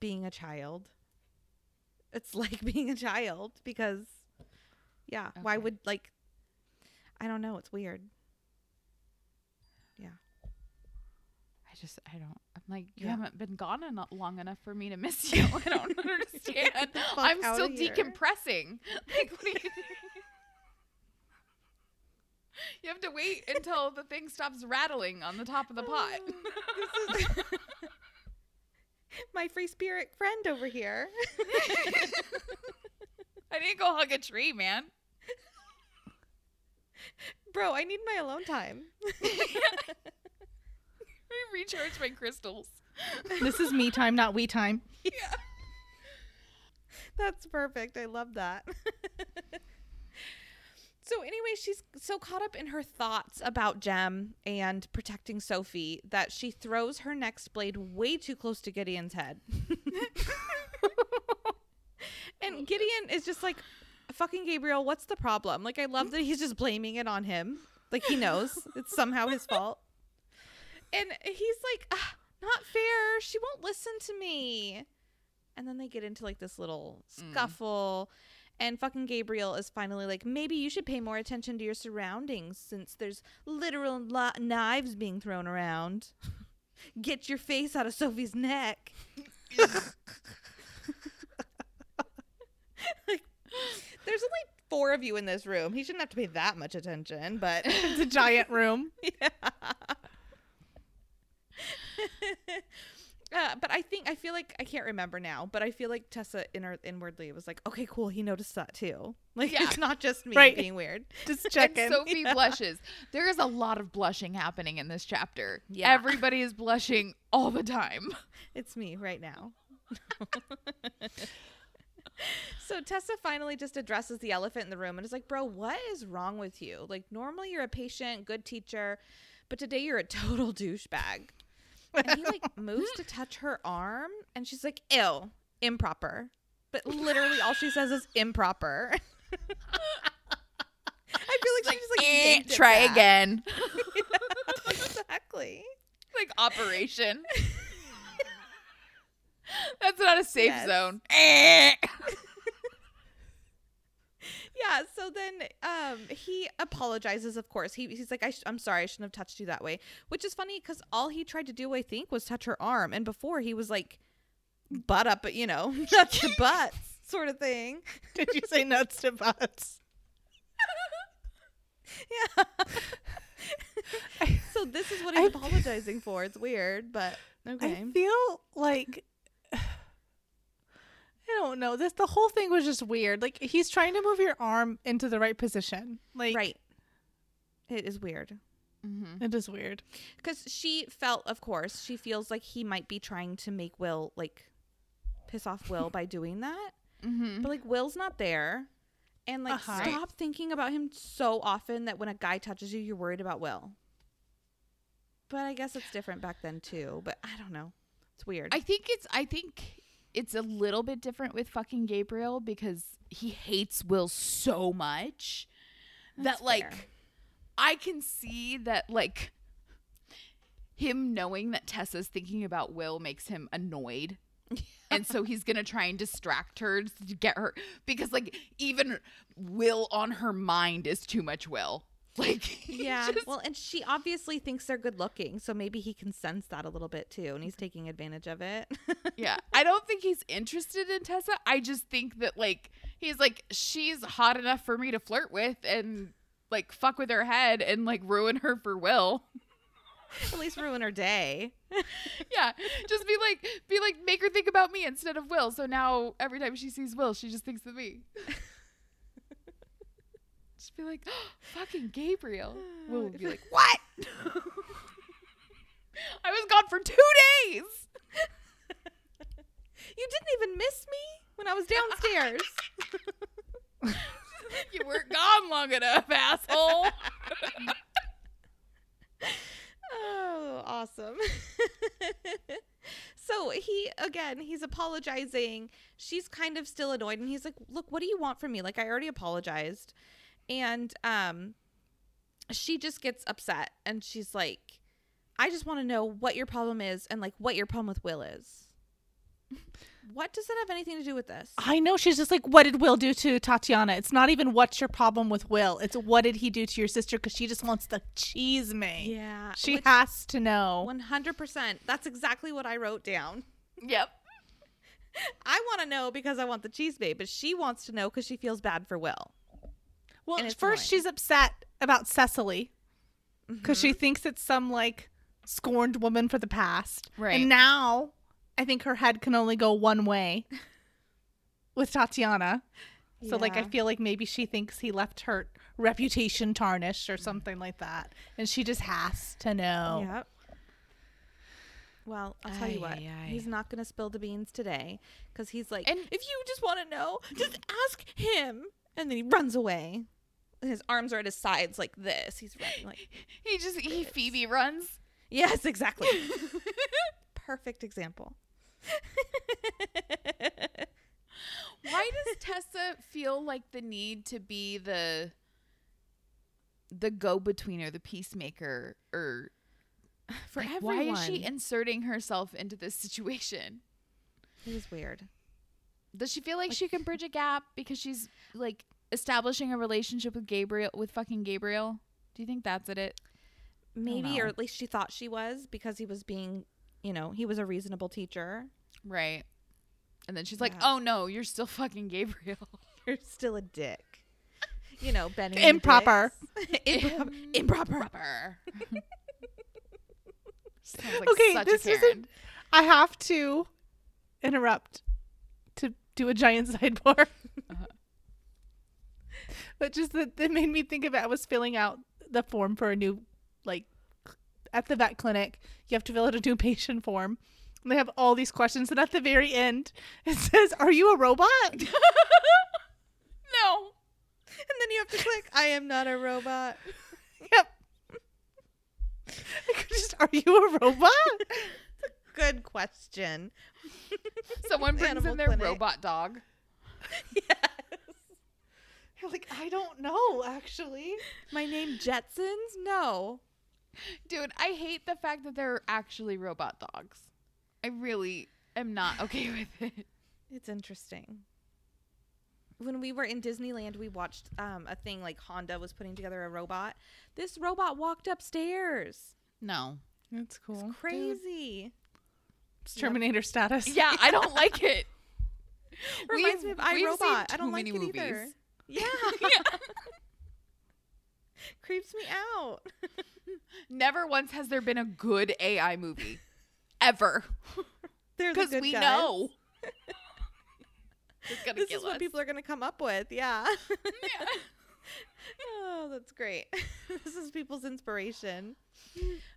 Being a child. It's like being a child because, yeah, why would like, I don't know. It's weird. Yeah. I just I don't I'm like you Yeah. haven't been gone enough long enough for me to miss you. I don't understand. Get the fuck I'm still decompressing. Like what do you You have to wait until the thing stops rattling on the top of the pot. My free spirit friend over here. I need to go hug a tree, man. Bro, I need my alone time. Me recharge my crystals. This is me time, not we time. Yeah. That's perfect. I love that. So anyway, she's so caught up in her thoughts about Jem and protecting Sophie that she throws her next blade way too close to Gideon's head. and Gideon is just like, fucking Gabriel, what's the problem? Like, I love that he's just blaming it on him. Like, he knows it's somehow his fault. And he's like, ah, not fair. She won't listen to me. And then they get into like this little Mm. And fucking Gabriel is finally like, maybe you should pay more attention to your surroundings since there's literal li- knives being thrown around. Get your face out of Sophie's neck. like, there's only four of you in this room. He shouldn't have to pay that much attention, but It's a giant room. yeah. Uh, but I think I feel like I can't remember now, but I feel like Tessa inner, inwardly was like, "Okay, cool. He noticed that too. Like Yeah. it's not just me Right. being weird." Just checking. Sophie blushes. There is a lot of blushing happening in this chapter. Yeah. Everybody is blushing all the time. It's me right now. so Tessa finally just addresses the elephant in the room and is like, "Bro, what is wrong with you? Like normally you're a patient, good teacher, but today you're a total douchebag." And he like moves to touch her arm and she's like, ill improper." But literally all she says is improper. I feel like she just like Eh, try again. exactly. like operation. That's not a safe Yes. zone. Yeah, so then um he apologizes of course. He he's like I sh- I'm sorry I shouldn't have touched you that way, which is funny cuz all he tried to do I think was touch her arm and before he was like butt up, but you know, nuts to butts sort of thing. Did you say nuts to butts? Yeah. so this is what he's apologizing for. It's weird, but okay. I feel like I don't know. This the whole thing was just weird. Like he's trying to move your arm into the right position. Like right. It is weird. Mm-hmm. it is weird. Because she felt, of course, she feels like he might be trying to make Will, like, piss off Will by doing that. Mm-hmm. But, like, Will's not there. And, like, Uh-huh. stop thinking about him so often that when a guy touches you, you're worried about Will. But I guess it's different back then, too. But I don't know. It's weird. I think it's I think it's a little bit different with fucking Gabriel because he hates Will so much That's that like fair. I can see that like him knowing that Tessa's thinking about Will makes him annoyed. and so he's gonna try and distract her to get her because like even Will on her mind is too much Will. Like Yeah. just- Well, and she obviously thinks they're good looking. So maybe he can sense that a little bit, too. And he's mm-hmm. taking advantage of it. Yeah, I don't think he's interested in Tessa. I just think that like he's like she's hot enough for me to flirt with and like fuck with her head and like ruin her for Will. At least ruin her day. yeah, just be like be like make her think about me instead of Will. So now every time she sees Will, she just thinks of me. Just be like, oh, fucking Gabriel. Will would be like, what? I was gone for two days. You didn't even miss me when I was downstairs. You weren't gone long enough, asshole. oh, awesome. so he again, he's apologizing. She's kind of still annoyed and he's like, "Look, what do you want from me? Like I already apologized." And um she just gets upset and she's like, "I just want to know what your problem is and like what your problem with Will is." What does that have anything to do with this? I know she's just like, what did Will do to Tatiana? It's not even what's your problem with Will. It's what did he do to your sister? Because she just wants the cheese me. Yeah. She has to know. 100%. That's exactly what I wrote down. yep. I want to know because I want the cheese babe, but she wants to know because she feels bad for Will. Well, at first annoying. she's upset about Cecily because she Mm-hmm. thinks it's some like scorned woman for the past. Right. And now I think her head can only go one way with Tatiana. So like I feel like maybe she thinks he left her reputation tarnished or something like that. And she just has to know. Yep. Well, I'll tell you what. Ay, ay, ay. He's not going to spill the beans today because he's like, And- if you just want to know, just ask him. And then he runs away. His arms are at his sides like this. He's running like, He just he Phoebe runs. yes, exactly. Perfect example. Why does Tessa feel like the need to be the the go between or the peacemaker or For like, everyone. why is she inserting herself into this situation? It was weird. Does she feel like she can bridge a gap because she's like establishing a relationship with Gabriel with fucking Gabriel? Do you think that's it? it? Maybe, or at least she thought she was because he was being, you know, he was a reasonable teacher. Right. And then she's like, Yeah. "Oh no, you're still fucking Gabriel." You're still a dick. You know, Benny. Improper. Improper. Improper. Proper. Like Okay, such this a isn't- I have to interrupt to do a giant sidebar. Uh-huh. But just that made me think of it. I was filling out the form for a new, like, at the vet clinic, you have to fill out a new patient form. And they have all these questions. And at the very end, it says, Are you a robot? no. And then you have to click, I am not a robot. yep. I could just, Are you a robot? Good question. Someone brings Animal in their clinic. robot dog. yes. You're like, I don't know, actually. My name Jetsons? No. Dude, I hate the fact that they're actually robot dogs. I really am not okay with it. It's interesting. When we were in Disneyland, we watched um, a thing like Honda was putting together a robot. This robot walked upstairs. No. That's cool. It's crazy. Terminator status. Yeah, I don't like it. Reminds We've- me of we've iRobot. I don't like many it either. Movies. Yeah. Creeps me out. Never once has there been a good AI movie. Ever. They're the Because we guys. know. This kill is what us. people are going to come up with. Yeah. oh, that's great. this is people's inspiration.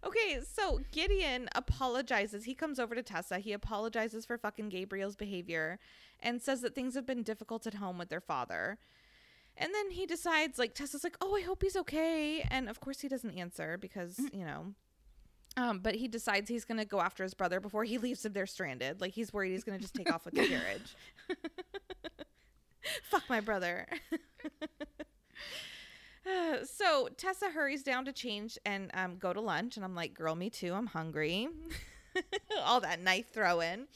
Okay, so Gideon apologizes. He comes over to Tessa. He apologizes for fucking Gabriel's behavior and says that things have been difficult at home with their father. And then he decides, like, Tessa's like, oh, I hope he's okay. And of course, he doesn't answer because, you know. Um, but he decides he's going to go after his brother before he leaves him there stranded. Like, he's worried he's going to just take off with the carriage. Fuck my brother. So Tessa hurries down to change and um, go to lunch, and I'm like, "Girl, me too. I'm hungry." All that knife throwing,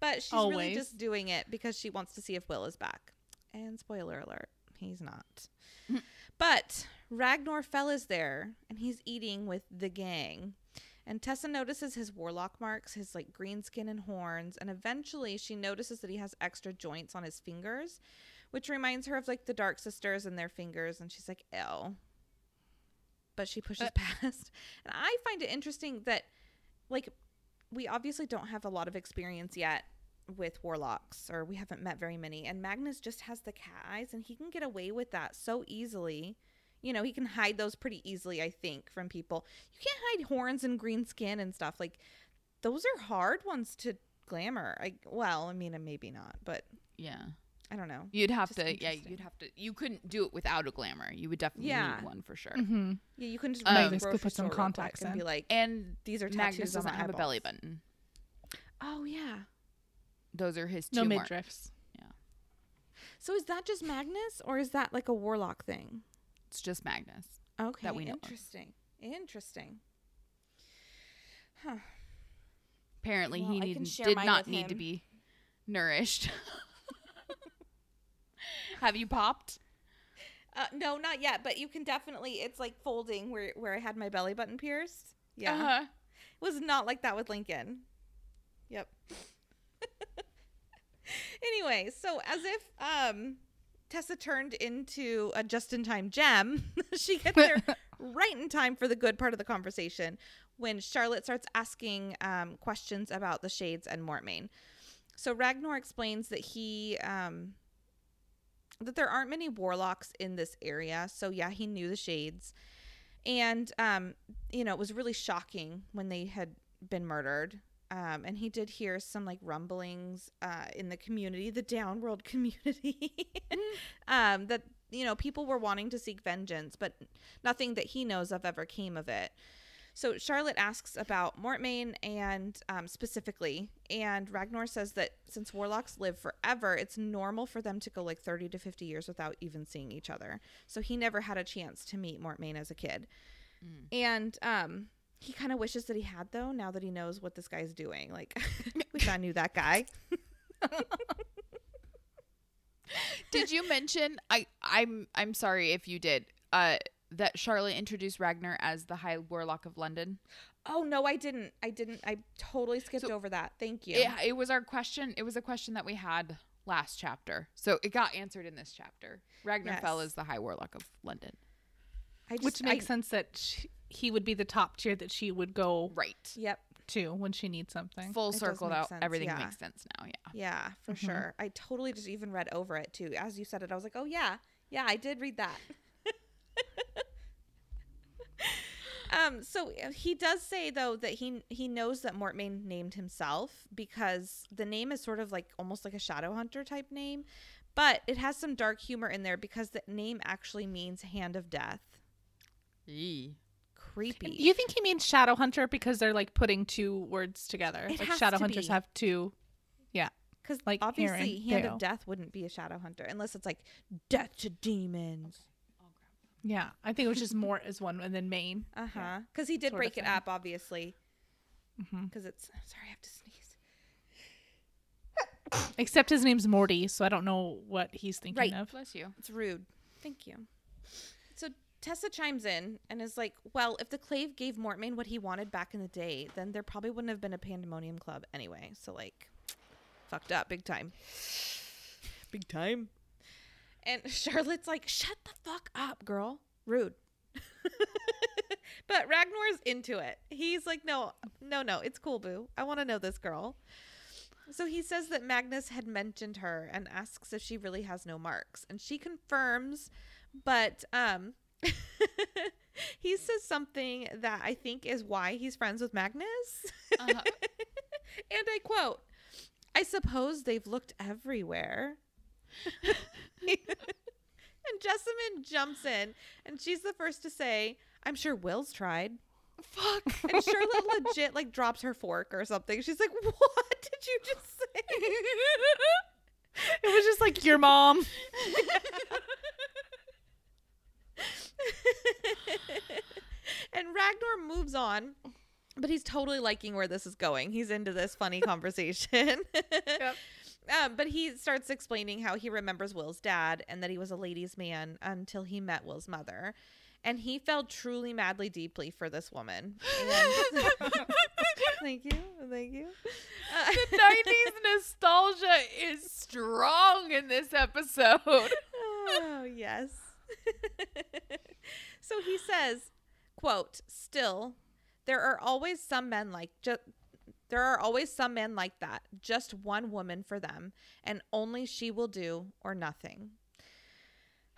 but she's really just doing it because she wants to see if Will is back. And spoiler alert, he's not. but Ragnor Fell is there, and he's eating with the gang. And Tessa notices his warlock marks, his like green skin and horns, and eventually she notices that he has extra joints on his fingers, which reminds her of like the Dark Sisters and their fingers, and she's like, "Ew." But she pushes Uh. past, and I find it interesting that, like, we obviously don't have a lot of experience yet with warlocks, or we haven't met very many, and Magnus just has the cat eyes, and he can get away with that so easily. You know, he can hide those pretty easily, I think, from people. You can't hide horns and green skin and stuff. Like, those are hard ones to glamour. I well, I mean, maybe not, but Yeah. I don't know. You'd have Just to, yeah, you'd have to, you couldn't do it without a glamour. You would definitely Yeah. need one for sure. Mm-hmm. Yeah, you can just Um, go to the Magnus could put some store real contacts and be like, And these are tattoos Magnus doesn't my have a belly button. Oh yeah. Those are his No two marks. midriffs. So is that just Magnus, or is that like a warlock thing? It's just Magnus. Okay, we know of. interesting. Interesting. Huh. Apparently, Well, he need, did not with need to be nourished. have you popped? Uh, no, not yet, but you can definitely. It's like folding where where I had my belly button pierced. Yeah, Uh-huh. it was not like that with Lincoln. Yep. anyway, so as if um Tessa turned into a just-in-time gem, she gets there right in time for the good part of the conversation when Charlotte starts asking um, questions about the Shades and Mortmain. So Ragnor explains that he um, that there aren't many warlocks in this area. So yeah, he knew the Shades, and um, you know it was really shocking when they had been murdered. Um, and he did hear some like rumblings uh, in the community, the downworld community, um, that you know people were wanting to seek vengeance, but nothing that he knows of ever came of it. So Charlotte asks about Mortmain and um, specifically, and Ragnor says that since warlocks live forever, it's normal for them to go like 30 to 50 years without even seeing each other. So he never had a chance to meet Mortmain as a kid. And um, he kind of wishes that he had, though, now that he knows what this guy's doing. Like, wish I knew that guy. Did you mention? I I'm I'm sorry if you did. Uh, that Charlotte introduced Ragnor as the High Warlock of London. Oh, no, I didn't. I didn't. I totally skipped So- over that. Thank you. It, it was our question. It was a question that we had last chapter, so it got answered in this chapter. Ragnor Fell Yes. is the High Warlock of London. I just, Which makes I, sense that sh he would be the top tier that she would go Right. Yep. to when she needs something. Full It does circled make out. sense, Everything yeah. makes sense now. Yeah. Yeah, for Mhm. sure. I totally just even read over it too. As you said it, I was like, oh, yeah. Yeah, I did read that. um, so uh, he does say though that he he knows that Mortmain named himself because the name is sort of like almost like a shadow hunter type name, but it has some dark humor in there because the name actually means hand of death. Creepy. You think he means shadow hunter because they're like putting two words together? It like has shadow to hunters be. have two. Yeah. Because like obviously, Aaron, hand Dale. of death wouldn't be a shadow hunter unless it's like death to demons. Yeah. I think it was just more as one and then main. Uh huh. Because he did Sort break it up, obviously. hmm Because it's sorry, I have to sneeze. Except his name's Morty, so I don't know what he's thinking Right. of. Bless you. It's rude. Thank you. So Tessa chimes in and is like, "Well, if the Clave gave Mortmain what he wanted back in the day, then there probably wouldn't have been a Pandemonium Club anyway. So like, fucked up, big time, big time." And Charlotte's like, "Shut the fuck up, girl. Rude." but Ragnor's into it. He's like, "No, no, no. It's cool, boo. I want to know this girl." So he says that Magnus had mentioned her and asks if she really has no marks, and she confirms, but um he says something that I think is why he's friends with Magnus. Uh-huh. and I quote, I suppose they've looked everywhere. and Jessamine jumps in and she's the first to say, I'm sure Will's tried. Fuck. And Charlotte legit like drops her fork or something. She's like, What did you just say? It was just like your mom. and Ragnor moves on, but he's totally liking where this is going. He's into this funny conversation. Um, but he starts explaining how he remembers Will's dad and that he was a ladies' man until he met Will's mother. And he fell truly, madly, deeply for this woman. And- thank you. Thank you. Uh, the 90s nostalgia is strong in this episode. oh yes so he says quote still there are always some men like just there are always some men like that just one woman for them and only she will do or nothing.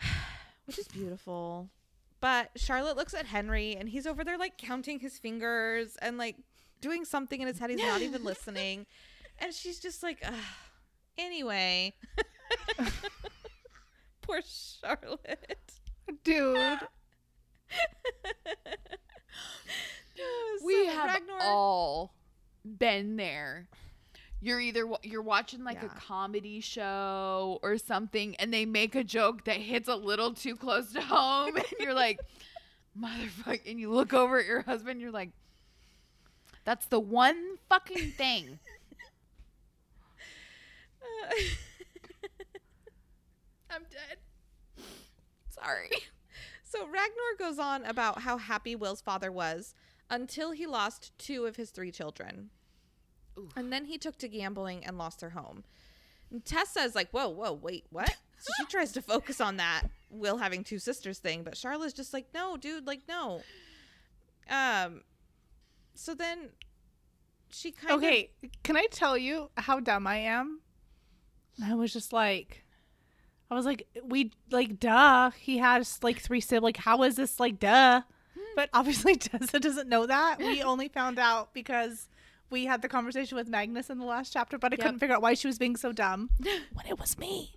Which is beautiful. But charlotte looks at henry and he's over there like counting his fingers and like doing something in his head he's not even listening. And she's just like Ugh. anyway poor charlotte Dude. we So have Ragnor- all been there. You're either you're watching like a comedy show or something, and they make a joke that hits a little too close to home, and you're like, "Motherfucker!" And you look over at your husband, you're like, "That's the one fucking thing." Uh, I'm dead. Sorry. So Ragnor goes on about how happy Will's father was until he lost two of his three children. Oof. And then he took to gambling and lost their home. And Tess says, like, whoa, whoa, wait, what? So she tries to focus on that Will having two sisters thing, but Charlotte's just like, no, dude, like, no. Um, so then she kind of Okay, can I tell you how dumb I am? I was just like, I was like, we like, duh. He has like three siblings. Like, how is this like, duh? But obviously, Tessa doesn't know that. We only found out because we had the conversation with Magnus in the last chapter. But I Yep. couldn't figure out why she was being so dumb when it was me.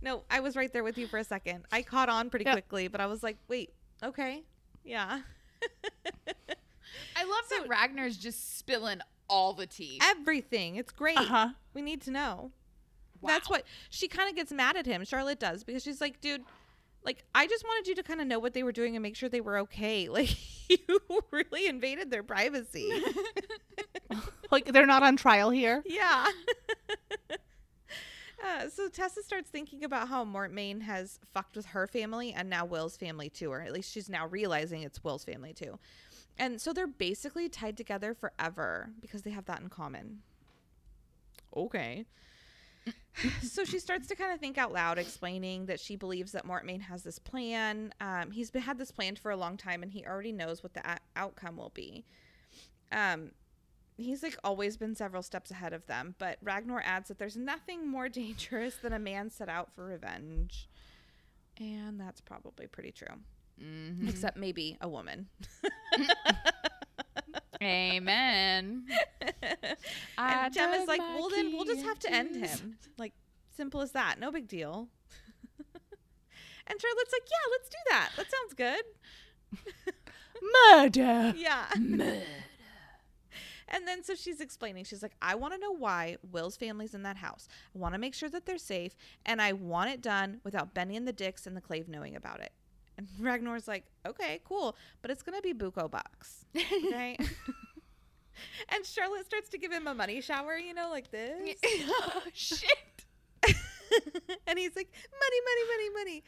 No, I was right there with you for a second. I caught on pretty Yeah. quickly, but I was like, wait, okay. Yeah. I love that Ragnor's just spilling all the tea. Everything. It's great. Uh huh. We need to know. That's what she kind of gets mad at him. Charlotte does because she's like, dude, like I just wanted you to kind of know what they were doing and make sure they were okay. Like you really invaded their privacy. Like they're not on trial here. yeah. Uh, so Tessa starts thinking about how Mortmain has fucked with her family and now Will's family too, or at least she's now realizing it's Will's family too. And so they're basically tied together forever because they have that in common. Okay. So she starts to kind of think out loud, explaining that she believes that Mortmain has this plan. Um, he's been, had this planned for a long time, and he already knows what the a- outcome will be. Um, he's like always been several steps ahead of them. But Ragnor adds that there's nothing more dangerous than a man set out for revenge, and that's probably pretty true. Mhm. Except maybe a woman. Amen. and Jem's like, well, then we'll just have to end him. Like, simple as that. No big deal. and Charlotte's like, yeah, let's do that. That sounds good. Murder. Yeah. Murder. And then so she's explaining, she's like, I want to know why Will's family's in that house. I want to make sure that they're safe, and I want it done without Benny and the Dicks and the Clave knowing about it. And Ragnor's like, okay, cool, but it's gonna be buco bucks, okay? and Charlotte starts to give him a money shower, you know, like this. Oh, shit. and he's like, money, money, money, money.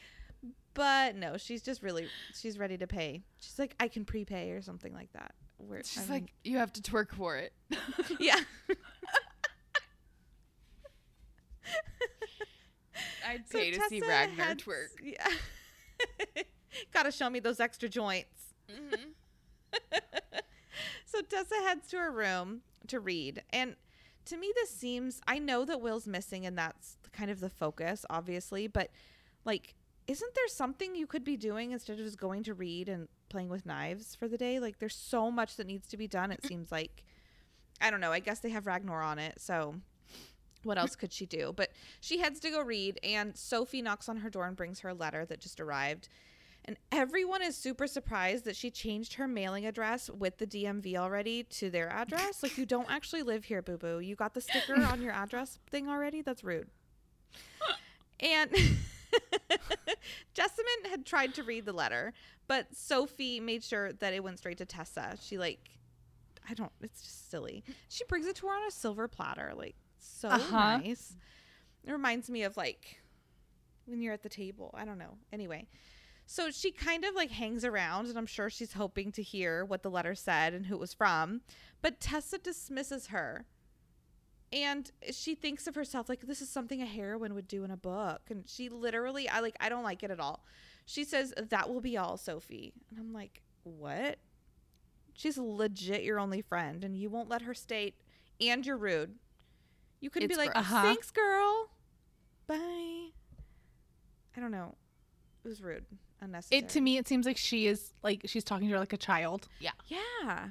But no, she's just really she's ready to pay. She's like, I can prepay or something like that. Where She's I mean- like, you have to twerk for it. yeah. I'd So pay to see Ragnor heads- twerk. Yeah. Gotta show me those extra joints. Mm-hmm. so Tessa heads to her room to read. And to me, this seems, I know that Will's missing and that's kind of the focus, obviously, but like, isn't there something you could be doing instead of just going to read and playing with knives for the day? Like, there's so much that needs to be done, it seems like. I don't know. I guess they have Ragnor on it. So what else could she do? But she heads to go read, and Sophie knocks on her door and brings her a letter that just arrived. And everyone is super surprised that she changed her mailing address with the DMV already to their address. Like, you don't actually live here, boo boo. You got the sticker on your address thing already? That's rude. And Jessamine had tried to read the letter, but Sophie made sure that it went straight to Tessa. She, like, I don't, it's just silly. She brings it to her on a silver platter. Like, so Uh-huh. nice. It reminds me of, like, when you're at the table. I don't know. Anyway. So she kind of like hangs around, and I'm sure she's hoping to hear what the letter said and who it was from. But Tessa dismisses her. And she thinks of herself like this is something a heroine would do in a book. And she literally, I like, I don't like it at all. She says, That will be all, Sophie. And I'm like, What? She's legit your only friend, and you won't let her stay, and you're rude. You could be like. Uh-huh. Thanks, girl. Bye. I don't know. It was rude. Unnecessary. It to me, it seems like she is like she's talking to her like a child. Yeah. Yeah.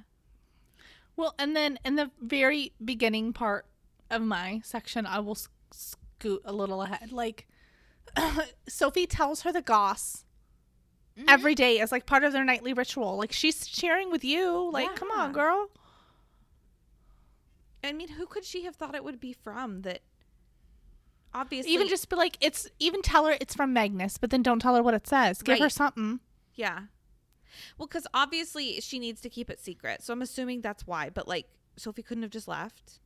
Well, and then in the very beginning part of my section, I will scoot a little ahead. Like, Sophie tells her the goss Mhm. every day as like part of their nightly ritual. Like, she's sharing with you. Like, come on, girl. I mean, who could she have thought it would be from that obviously Even just be like, it's even tell her it's from Magnus, but then don't tell her what it says. Give her something. Yeah. Well, because obviously she needs to keep it secret. So I'm assuming that's why. But like, Sophie couldn't have just left.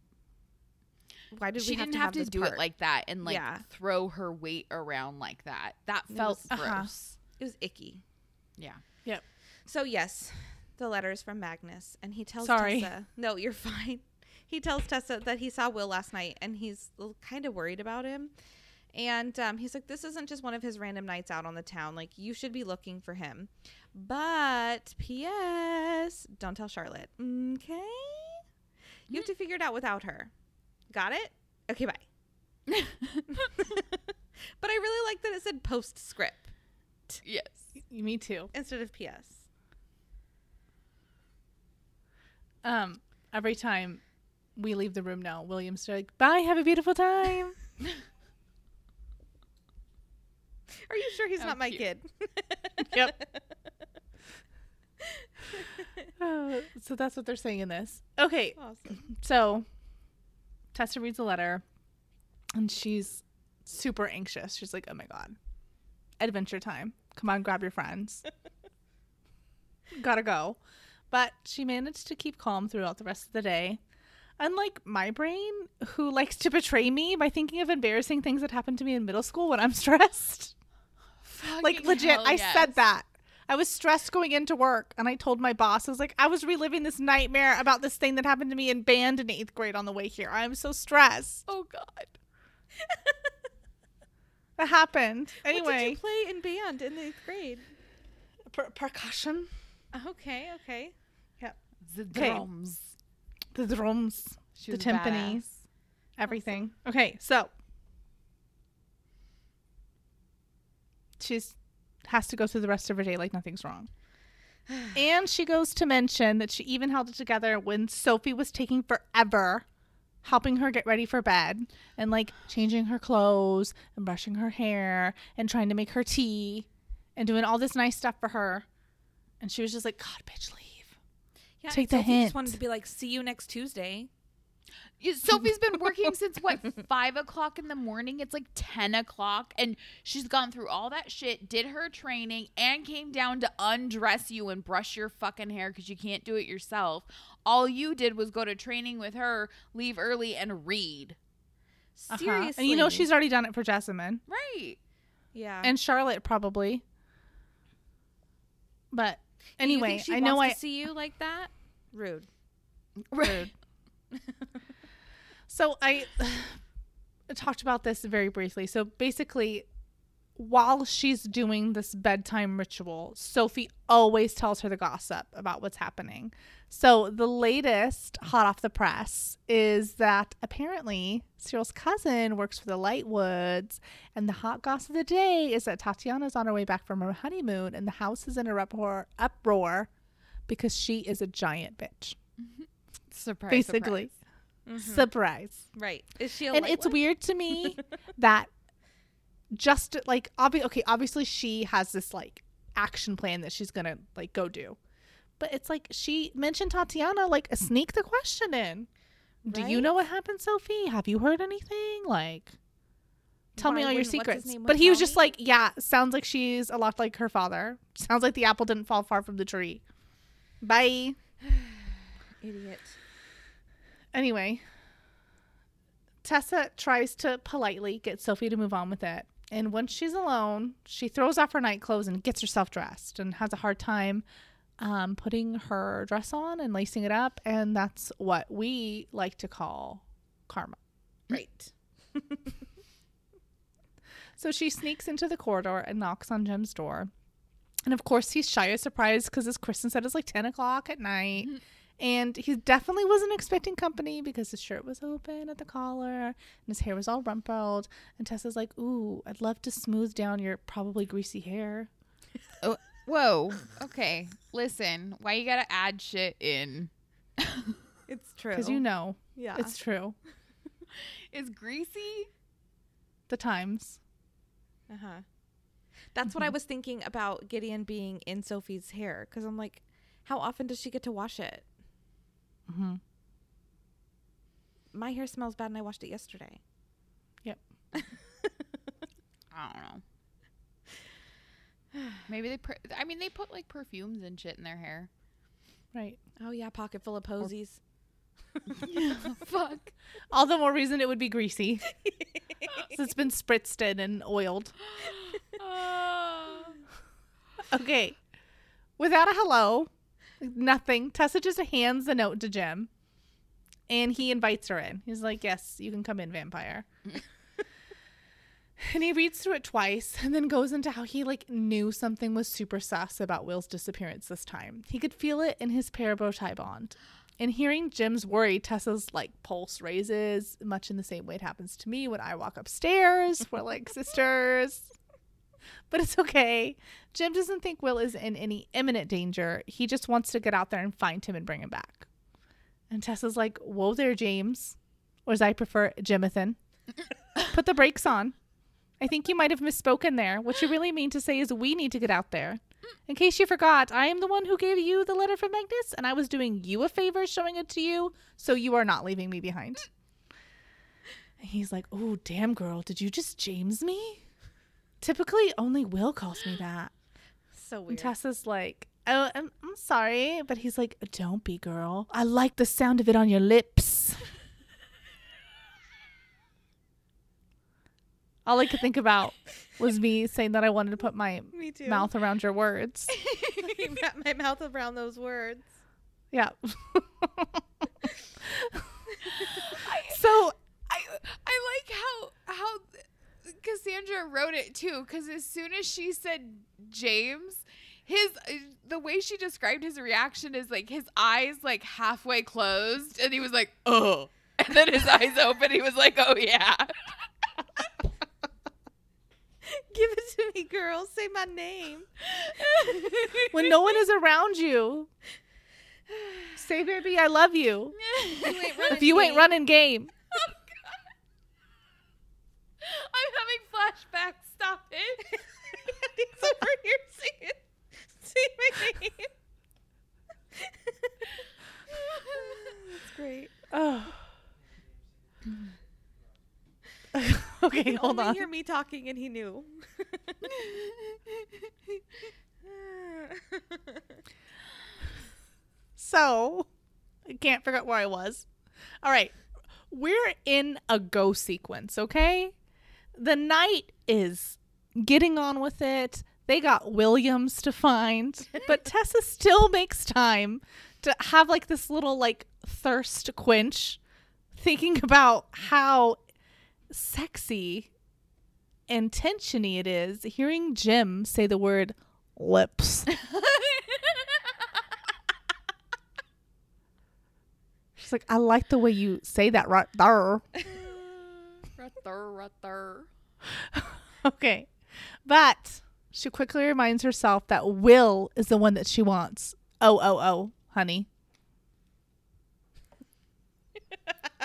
Why did she we have didn't to have, have, to do part? it like that and like Yeah. throw her weight around like that. That It felt was- uh-huh. gross. It was icky. Yeah. Yep. So yes, the letter is from Magnus, and he tells Sorry. Tessa. No, you're fine. He tells Tessa that he saw Will last night, and he's kind of worried about him. And um, he's like, "This isn't just one of his random nights out on the town. Like, you should be looking for him." But P.S. Don't tell Charlotte. Okay. You have to figure it out without her. Got it? Okay, bye. but I really like that it said postscript yes. Me too. instead of P.S. Um, every time we leave the room now, William's like, "Bye, have a beautiful time." Are you sure he's How not my cute. kid? Yep. Uh, so that's what they're saying in this. Okay, Awesome. so Tessa reads a letter, and she's super anxious. She's like, "Oh my god, adventure time! Come on, grab your friends. Gotta go." But she managed to keep calm throughout the rest of the day. Unlike my brain, who likes to betray me by thinking of embarrassing things that happened to me in middle school when I'm stressed. like legit i yes. said that i was stressed going into work and i told my boss i was like i was reliving this nightmare about this thing that happened to me in band in eighth grade on the way here i'm so stressed Oh god. that happened What did anyway you play in band in eighth grade? per- percussion Okay, okay. The Okay. The drums She The was timpani. badass. everything okay so she's has to go through the rest of her day like nothing's wrong and she goes to mention that she even held it together when sophie was taking forever helping her get ready for bed and like changing her clothes and brushing her hair and trying to make her tea and doing all this nice stuff for her and she was just like god bitch leave Yeah, Take the Sophie hint. Just wanted to be like, see you next Tuesday. Yeah, Sophie's been working since what five o'clock in the morning. It's like ten o'clock, and she's gone through all that shit, did her training, and came down to undress you and brush your fucking hair because you can't do it yourself. All you did was go to training with her, leave early, and read. Uh-huh. Seriously. and you know she's already done it for jessamine Right. yeah. and charlotte probably But And you anyway, she I know I to see you like that. Rude. Rude. So I talked about this very briefly. So basically, while she's doing this bedtime ritual, Sophie always tells her the gossip about what's happening. So the latest hot off the press is that apparently Cyril's cousin works for the Lightwoods, and the hot gossip of the day is that Tatiana's on her way back from her honeymoon, and the house is in a uproar, uproar because she is a giant bitch. Surprise. Basically, mm-hmm. surprise. Right. Is she a and it's weird to me that just like obvi- okay obviously she has this like action plan that she's gonna like go do. But it's like she mentioned tatiana like sneak the question in. Do you know what happened sophie? Have you heard anything? Like tell me all your wouldn't- what's his secrets. but he was just like yeah sounds like she's a lot like her father. Sounds like the apple didn't fall far from the tree. Bye. Idiot. Anyway, Tessa tries to politely get Sophie to move on with it. And once she's alone, she throws off her night clothes and gets herself dressed and has a hard time um, putting her dress on and lacing it up. And that's what we like to call karma. Right. So she sneaks into the corridor and knocks on Jem's door. And of course, he's shy of surprise because, as Kristen said, it's like 10 o'clock at night. And he definitely wasn't expecting company because his shirt was open at the collar and his hair was all rumpled. And Tessa's like, Ooh, I'd love to smooth down your probably greasy hair. oh, Whoa. Okay. Listen. Why you gotta add shit in? It's true. Because you know, yeah. it's true. Is greasy? The times. Uh huh. That's what I was thinking about Gideon being in Sophie's hair because I'm like, how often does she get to wash it? Mm-hmm. My hair smells bad and I washed it yesterday. Yep. I don't know. Maybe they. Per- I mean, they put like perfumes and shit in their hair. Right. Oh yeah, pocket full of posies. Fuck. All the more reason it would be greasy. so it's been spritzed in and oiled. Okay. Without a hello, nothing. Tessa just hands the note to Jem. And he invites her in. He's like, Yes, you can come in, vampire. and he reads through it twice and then goes into how he like knew something was super sus about Will's disappearance this time. He could feel it in his parabatai bond. And hearing Jem's worry, Tessa's like pulse raises, much in the same way it happens to me when I walk upstairs. We're like sisters. But it's okay. Jem doesn't think Will is in any imminent danger. He just wants to get out there and find him and bring him back. And Tessa's like, Whoa there, James. Or as I prefer, Jimathan. Put the brakes on. I think you might have misspoken there. What you really mean to say is we need to get out there. In case you forgot, I am the one who gave you the letter from Magnus, and I was doing you a favor showing it to you, so you are not leaving me behind. And he's like, Oh, damn, girl, did you just James me? Typically, only Will calls me that. So And weird. Tessa's like, Oh, I'm, I'm sorry. But he's like, Don't be, girl. I like the sound of it on your lips. All I could think about was me saying that I wanted to put my Me too. mouth around your words. My mouth around those words. Yeah. so I I like how how Cassandra wrote it too, because as soon as she said James, his the way she described his reaction is like his eyes like halfway closed, and he was like, "Oh," and then his eyes open. He was like, "Oh yeah." Give it to me, girl. Say my name. when no one is around you, say, baby, I love you. If you ain't running game. I'm having flashbacks. Stop it. He's over here singing. My name. That's great. Oh. okay, hold Only on. hear me talking and he knew. So, I can't figure out where I was. All right. We're in a go sequence, okay? The night is getting on with it. They got Williams to find, but Tessa still makes time to have like this little like thirst quench thinking about how sexy and tensiony it is hearing Jem say the word lips. She's like, I like the way you say that right there. Right there, right there. Okay. But she quickly reminds herself that Will is the one that she wants. Oh, oh, oh, honey.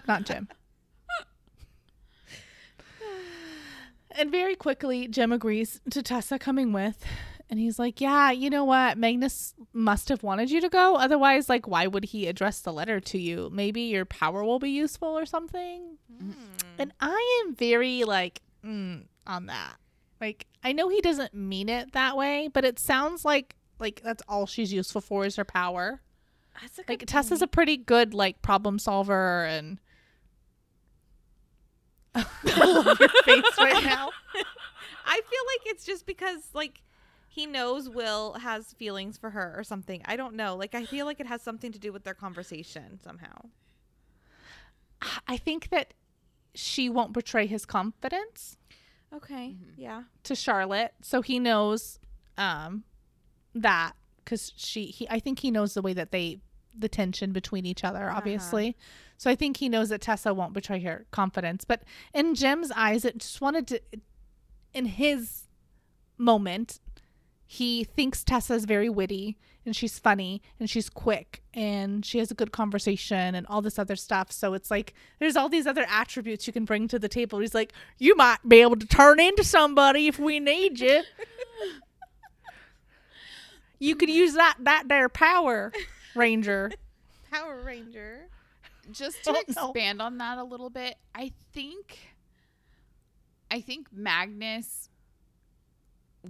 Not Jem. and very quickly, Jem agrees to Tessa coming with. And he's like, Yeah, you know what? Magnus must have wanted you to go. Otherwise, like, why would he address the letter to you? Maybe your power will be useful or something. And I am very like mm, on that. Like I know he doesn't mean it that way, but it sounds like like that's all she's useful for is her power. That's a Like good Tessa's a pretty good like problem solver and your face right now. I feel like it's just because like he knows Will has feelings for her or something. I don't know. Like I feel like it has something to do with their conversation somehow. I think that she won't betray his confidence Okay. Yeah. to Charlotte, so he knows um that cuz she he I think he knows the way that they the tension between each other obviously. So I think he knows that Tessa won't betray her confidence, but in Jem's eyes it just wanted to in his moment he thinks Tessa's very witty and she's funny and she's quick and she has a good conversation and all this other stuff. So it's like there's all these other attributes you can bring to the table. He's like, you might be able to turn into somebody if we need you. you could use that that there power, Ranger. Power Ranger. just to Oh, expand on that a little bit, I think I think Magnus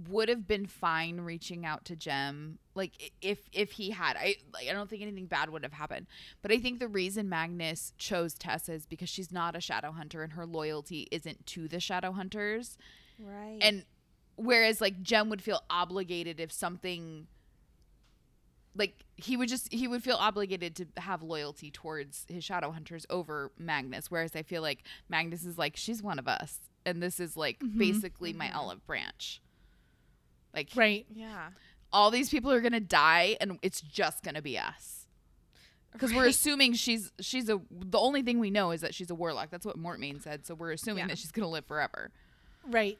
would have been fine reaching out to Jem like if if he had. I like, I don't think anything bad would have happened. But I think the reason Magnus chose Tessa is because she's not a shadow hunter and her loyalty isn't to the shadow hunters. Right. and whereas like Jem would feel obligated if something like he would just he would feel obligated to have loyalty towards his shadow hunters over Magnus. Whereas I feel like Magnus is like she's one of us and this is like mm-hmm. basically my mm-hmm. olive branch like Right. yeah. all these people are going to die and it's just going to be us because we're assuming she's she's a the only thing we know is that she's a warlock that's what Mortmain said so we're assuming Yeah. that she's going to live forever Right.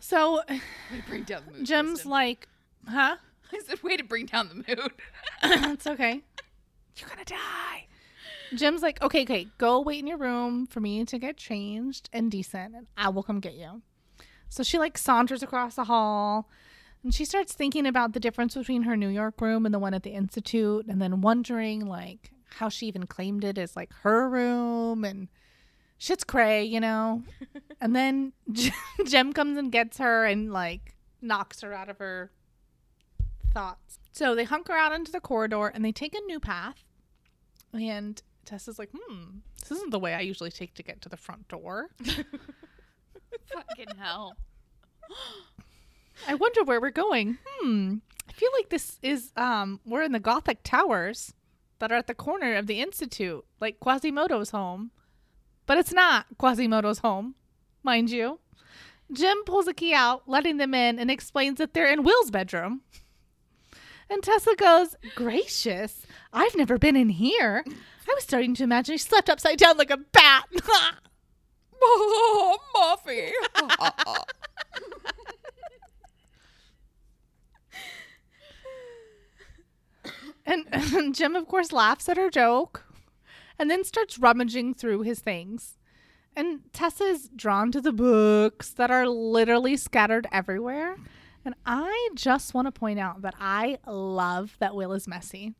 So Way to bring down the mood Jem's Kristen. like, huh? I said way to bring down the mood it's okay. You're gonna die. Jem's like, okay, okay, go wait in your room for me to get changed and decent, and I will come get you. So she like saunters across the hall, and she starts thinking about the difference between her New York room and the one at the institute, and then wondering like how she even claimed it as like her room, and shit's cray, you know. and then Jem comes and gets her and like knocks her out of her thoughts. So they hunker out into the corridor and they take a new path. And Tessa's like, hmm, this isn't the way I usually take to get to the front door. fucking hell I wonder where we're going. Hmm. I feel like this is um we're in the Gothic towers that are at the corner of the institute, like Quasimodo's home. But it's not Quasimodo's home, mind you. Jem pulls a key out, letting them in, and explains that they're in Will's bedroom. And Tessa goes, Gracious, I've never been in here. I was starting to imagine he slept upside down like a bat. oh muffy And, and Jem, of course, laughs at her joke and then starts rummaging through his things. And Tessa is drawn to the books that are literally scattered everywhere. And I just want to point out that I love that Will is messy.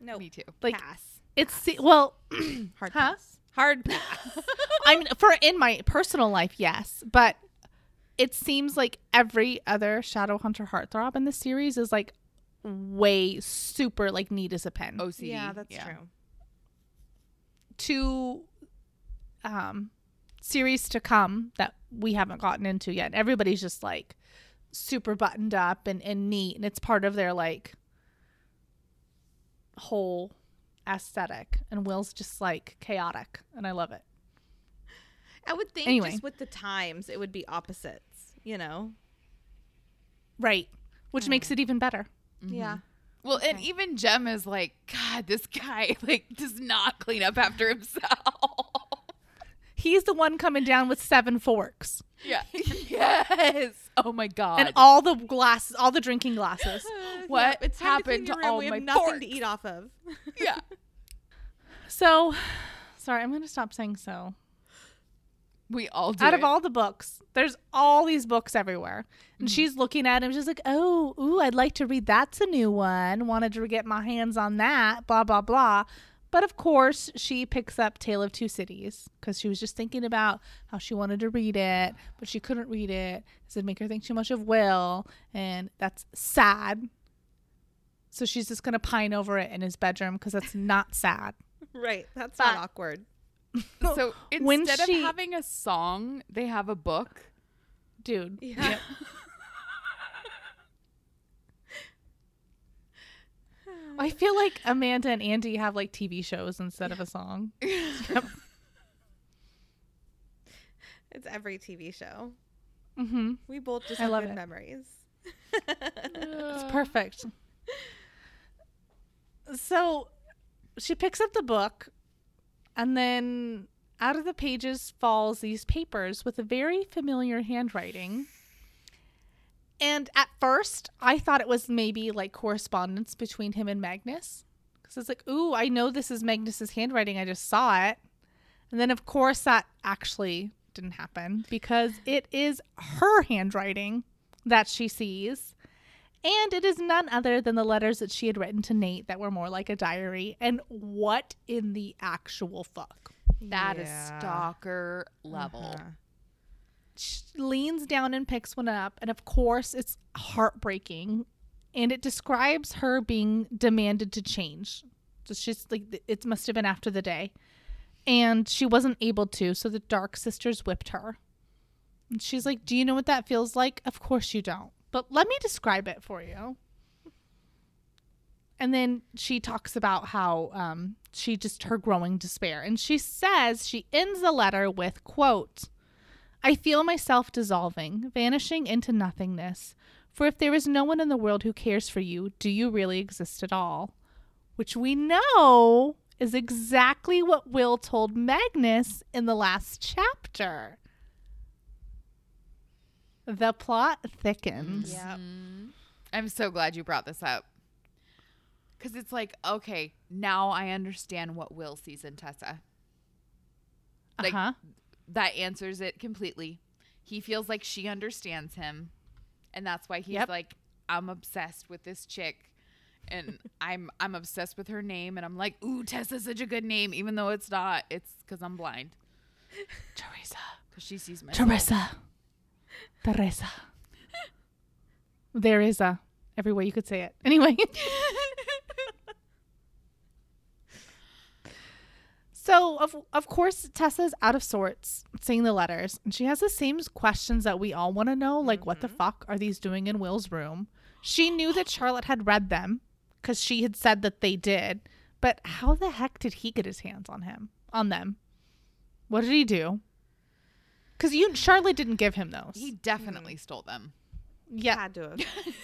No. me too Like, pass. it's, se- well, Hard huh? pass. Hard pass. I mean, for in my personal life, yes. But it seems like every other Shadowhunter heartthrob in the series is like way super like neat as a pen. OCD yeah, that's true. two um series to come that we haven't gotten into yet. Everybody's just like super buttoned up and, and neat and it's part of their like whole aesthetic and Will's just like chaotic and I love it. I would think Anyway. just with the times it would be opposites, you know? Right. Which makes it even better. Yeah. Mm-hmm. Well, and even Jem is like, God, this guy like does not clean up after himself. He's the one coming down with seven forks yeah. yes. Oh my God. and all the glasses, all the drinking glasses. What it's time to happened to room. all we have my nothing forks? to eat off of. yeah. So, sorry, I'm going to stop saying so. We all do. Out of it. all the books, there's all these books everywhere. And mm-hmm. she's looking at him, she's like, oh, ooh, I'd like to read that's a new one. Wanted to get my hands on that, blah, blah, blah. But of course, she picks up Tale of Two Cities because she was just thinking about how she wanted to read it, but she couldn't read it. It would make her think too much of Will, and that's sad. So she's just going to pine over it in his bedroom because that's not sad. Right. That's But- not awkward. so When instead she- of having a song, they have a book. Dude. Yeah. I feel like Amanda and Andy have like TV shows instead of a song. It's every TV show. Mm-hmm. We both just I have love good it. memories. It's perfect. So she picks up the book, and then out of the pages falls these papers with a very familiar handwriting. And at first, I thought it was maybe like correspondence between him and Magnus. Because it's like, ooh, I know this is Magnus's handwriting. I just saw it. And then, of course, that actually didn't happen because it is her handwriting that she sees. And it is none other than the letters that she had written to Nate that were more like a diary. And what in the actual fuck? That is Yeah. stalker level. Uh-huh. She leans down and picks one up. And of course, it's heartbreaking. And it describes her being demanded to change. So she's like, it must have been after the day. And she wasn't able to. So the Dark Sisters whipped her. And she's like, Do you know what that feels like? Of course you don't. But let me describe it for you. And then she talks about how um, she just her growing despair. And she says she ends the letter with quote, I feel myself dissolving, vanishing into nothingness. For if there is no one in the world who cares for you, do you really exist at all? Which we know is exactly what Will told Magnus in the last chapter. The plot thickens. Mm-hmm. I'm so glad you brought this up. Because it's like, okay, now I understand what Will sees in Tessa. Like, uh-huh. That answers it completely. He feels like she understands him. And that's why he's Yep. like, I'm obsessed with this chick. And I'm I'm obsessed with her name. And I'm like, ooh, Tessa's such a good name, even though it's not. It's because I'm blind. Teresa. Because she sees my. Teresa. Teresa. There is a every way you could say it. Anyway. so of of course Tessa's out of sorts seeing the letters and she has the same questions that we all want to know like what the mm-hmm. fuck are these doing in Will's room? She knew that Charlotte had read them cuz she had said that they did, but how the heck did he get his hands on him? On them? What did he do? Cuz you Charlotte didn't give him those. He definitely stole them. yeah. Had to have.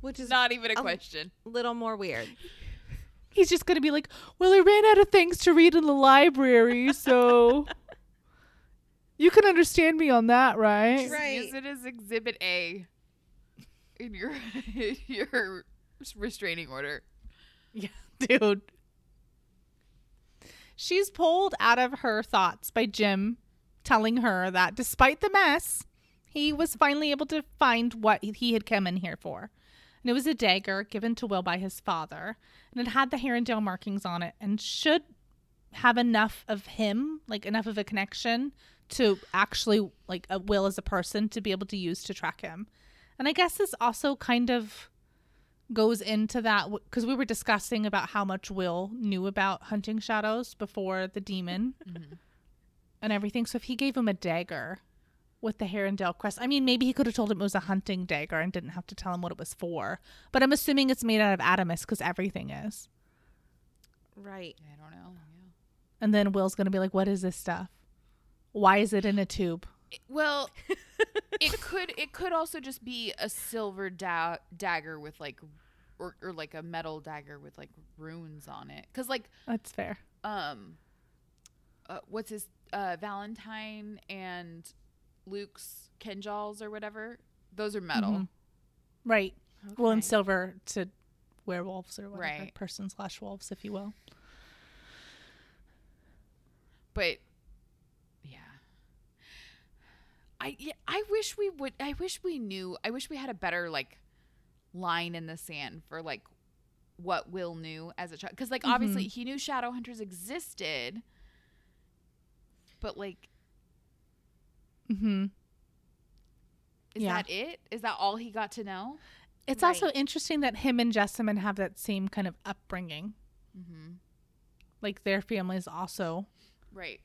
Which is Not even a question. a- question. little more weird. He's just going to be like, "Well, I ran out of things to read in the library, so you can understand me on that, right?" Just Right. Use it as Exhibit A in your your restraining order. Yeah, dude. She's pulled out of her thoughts by Jem telling her that despite the mess, he was finally able to find what he had come in here for. And it was a dagger given to Will by his father, and it had the Herondale markings on it and should have enough of him, like enough of a connection to actually like a Will as a person to be able to use to track him. And I guess this also kind of goes into that because we were discussing about how much Will knew about hunting shadows before the demon mm-hmm. and everything. So if he gave him a dagger, with the Herondale crest. I mean, maybe he could have told him it was a hunting dagger and didn't have to tell him what it was for. But I'm assuming it's made out of adamas because everything is. Right. I don't know. Yeah. And then Will's gonna be like, "What is this stuff? Why is it in a tube?" Well, it could it could also just be a silver da- dagger with like or, or like a metal dagger with like runes on it. Cuz like That's fair. um uh, what's his uh Valentine and Luke's Kenjals or whatever, those are metal. Mhm. Right. Well, and silver to werewolves or whatever, Right. person slash wolves, if you will. But yeah. I yeah, I wish we would I wish we knew. I wish we had a better like line in the sand for like what Will knew as a child cuz like obviously he knew shadow hunters existed. But like Mm-hmm. is Yeah. that it? Is that all he got to know? It's also interesting that him and Jessamine have that same kind of upbringing. Mm-hmm. Like their families also Right.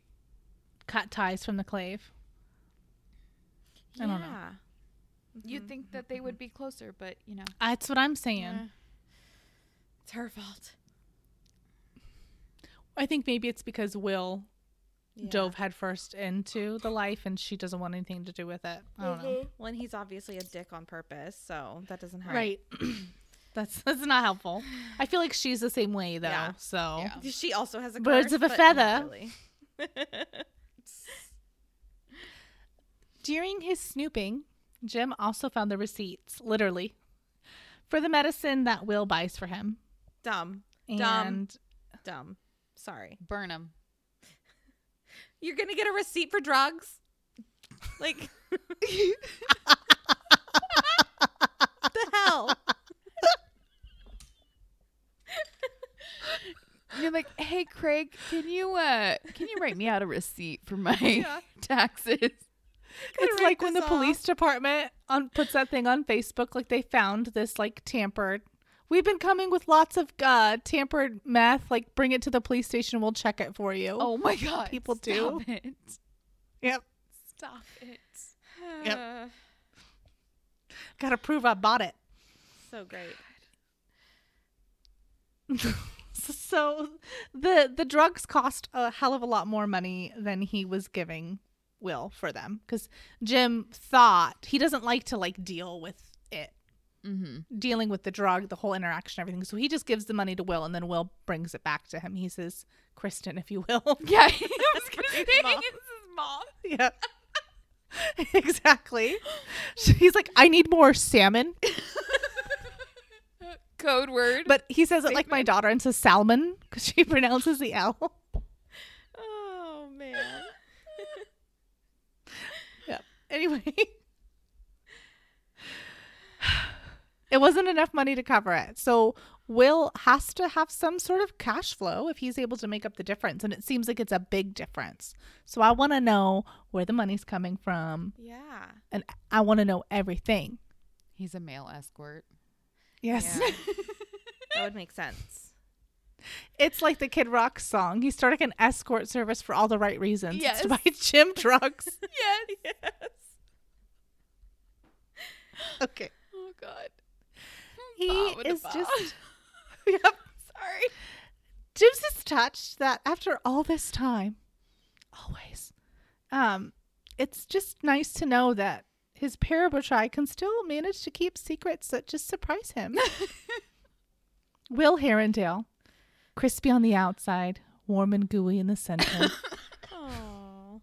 cut ties from the clave. I don't know. Yeah. You'd mm-hmm. think that they would be closer, but you know. Ah, that's what I'm saying. Yeah. It's her fault. I think maybe it's because Will Yeah. dove headfirst into the life and she doesn't want anything to do with it. I don't know. Mm-hmm. Well, and he's obviously a dick on purpose, so that doesn't help. Right. that's that's not helpful. I feel like she's the same way though. Yeah. So Yeah. She also has a Birds of a but feather. not really. During his snooping, Jem also found the receipts, literally, for the medicine that Will buys for him. Dumb. And Dumb. Dumb. Sorry. Burn him. You're gonna get a receipt for drugs? Like the hell? You're like, "Hey Craig, can you uh can you write me out a receipt for my Yeah. taxes?" It's like when the this police department on puts that thing on Facebook, like they found this like tampered. We've been coming with lots of uh, tampered meth. Like, bring it to the police station. We'll check it for you. Oh my god. People stop do. it. yep. Stop it. Yep. Got to prove I bought it. so great. so the the drugs cost a hell of a lot more money than he was giving Will for them because Jem thought he doesn't like to like deal with it, Mm-hmm. dealing with the drug, the whole interaction, everything. So he just gives the money to Will, and then Will brings it back to him. He says, "Kristen, if you will." Yeah, I was His mom. his mom. yeah. exactly. He's like, I need more salmon, Code word. but he says it like my daughter and says salmon because she pronounces the L. Oh man. Yeah. Anyway, it wasn't enough money to cover it. So Will has to have some sort of cash flow if he's able to make up the difference. And it seems like it's a big difference. So I want to know where the money's coming from Yeah. and I want to know everything. He's a male escort. Yes. Yeah. that would make sense. It's like the Kid Rock song. He's starting an escort service for all the right reasons. It's to buy gym drugs. Yes. Yes. okay. Oh God. He is just. yep. Sorry. Jem's just touched that after all this time, always, um, it's just nice to know that his parabatai can still manage to keep secrets that just surprise him. Will Herondale, crispy on the outside, warm and gooey in the center. Oh.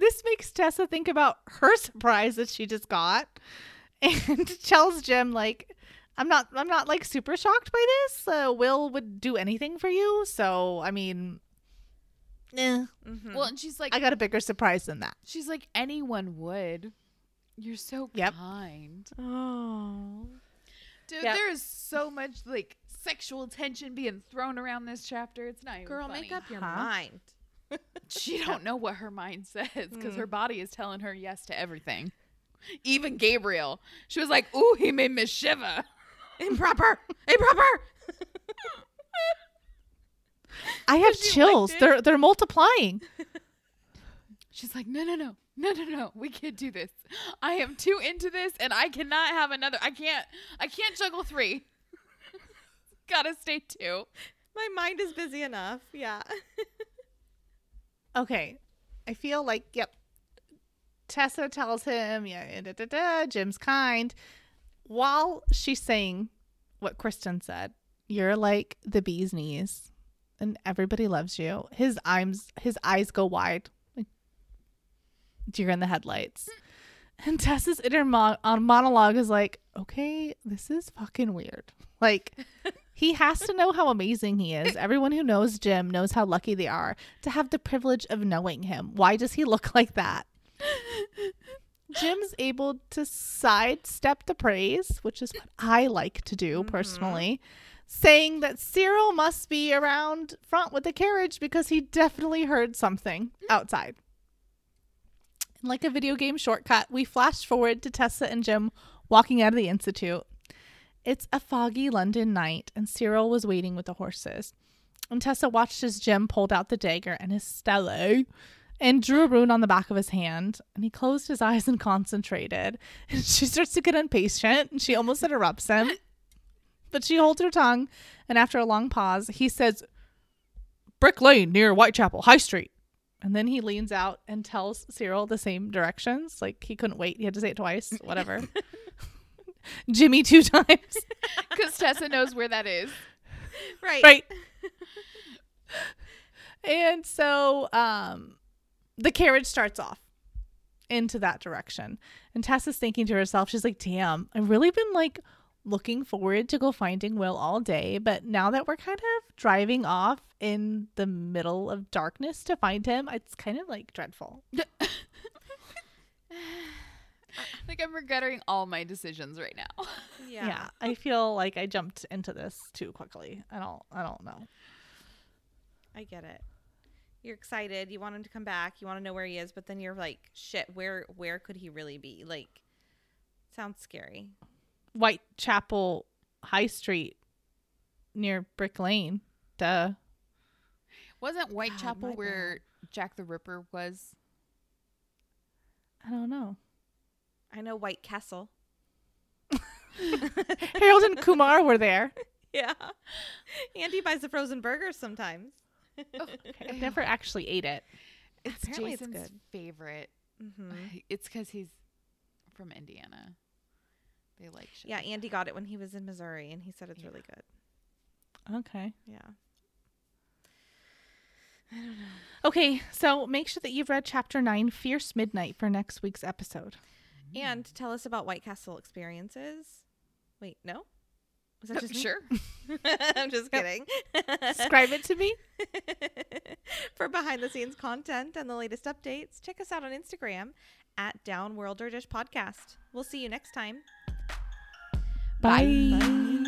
This makes Tessa think about her surprise that she just got, and tells Jem like, "I'm not, I'm not like super shocked by this. Uh, Will would do anything for you, so I mean, eh, Mhm. Well, and she's like, I got a bigger surprise than that." she's like, anyone would. You're so Yep. kind, oh. dude. Yep. There is so much like sexual tension being thrown around this chapter. It's not even Girl, funny. make up your Huh? mind. She don't know what her mind says because Mm. her body is telling her yes to everything. Even Gabriel, she was like, "Ooh, he made me shiver." Improper. Improper. I have chills. They're they're multiplying. She's like, no, no, no, no, no, no. We can't do this. I am too into this, and I cannot have another. I can't. I can't juggle three. Gotta stay two. My mind is busy enough. Yeah. Okay. I feel like, yep. Tessa tells him, yeah, da, da, da, Jem's kind. While she's saying what Kristen said, you're like the bee's knees and everybody loves you. His eyes his eyes go wide. Like deer in the headlights. Hmm. And Tessa's inner mo- on monologue is like, okay, this is fucking weird. Like, he has to know how amazing he is. Everyone who knows Jem knows how lucky they are to have the privilege of knowing him. Why does he look like that? Jem's able to sidestep the praise, which is what I like to do mm-hmm. personally, saying that Cyril must be around front with the carriage because he definitely heard something mm. outside. Like a video game shortcut, we flash forward to Tessa and Jem walking out of the Institute. It's a foggy London night, and Cyril was waiting with the horses. And Tessa watched as Jem pulled out the dagger and his stele and drew a rune on the back of his hand. And he closed his eyes and concentrated. And she starts to get impatient, and she almost interrupts him. But she holds her tongue, and after a long pause, he says, Brick Lane near Whitechapel, High Street. And then he leans out and tells Cyril the same directions. Like he couldn't wait. He had to say it twice. Whatever. Jimmy two times. Because Tessa knows where that is. Right. right. and so um the carriage starts off into that direction. And Tessa's thinking to herself, she's like, damn, I've really been like looking forward to go finding Will all day. But now that we're kind of driving off in the middle of darkness to find him, it's kind of like dreadful. Like I'm regretting all my decisions right now. Yeah. yeah. I feel like I jumped into this too quickly. I don't I don't know. I get it. You're excited. You want him to come back. You want to know where he is, but then you're like, shit, where where could he really be? Like sounds scary. Whitechapel High Street near Brick Lane. Duh. Wasn't Whitechapel my where Jack the Ripper was? I don't know. I know White Castle. Harold and Kumar were there. Yeah. Andy buys the frozen burgers sometimes. I've never actually ate it. It's Apparently it's Jason's good. favorite. hmm It's because he's from Indiana. They like shit. Yeah, Andy got it when he was in Missouri and he said it's Yeah. really good. Okay. Yeah. I don't know. Okay, so make sure that you've read chapter 9, Fierce Midnight, for next week's episode. Mm. And tell us about White Castle experiences. Wait, no? Was that No, just me? sure. I'm just kidding. Describe it to me. For behind the scenes content and the latest updates, check us out on Instagram at Downworlder Podcast. We'll see you next time. Bye. Bye.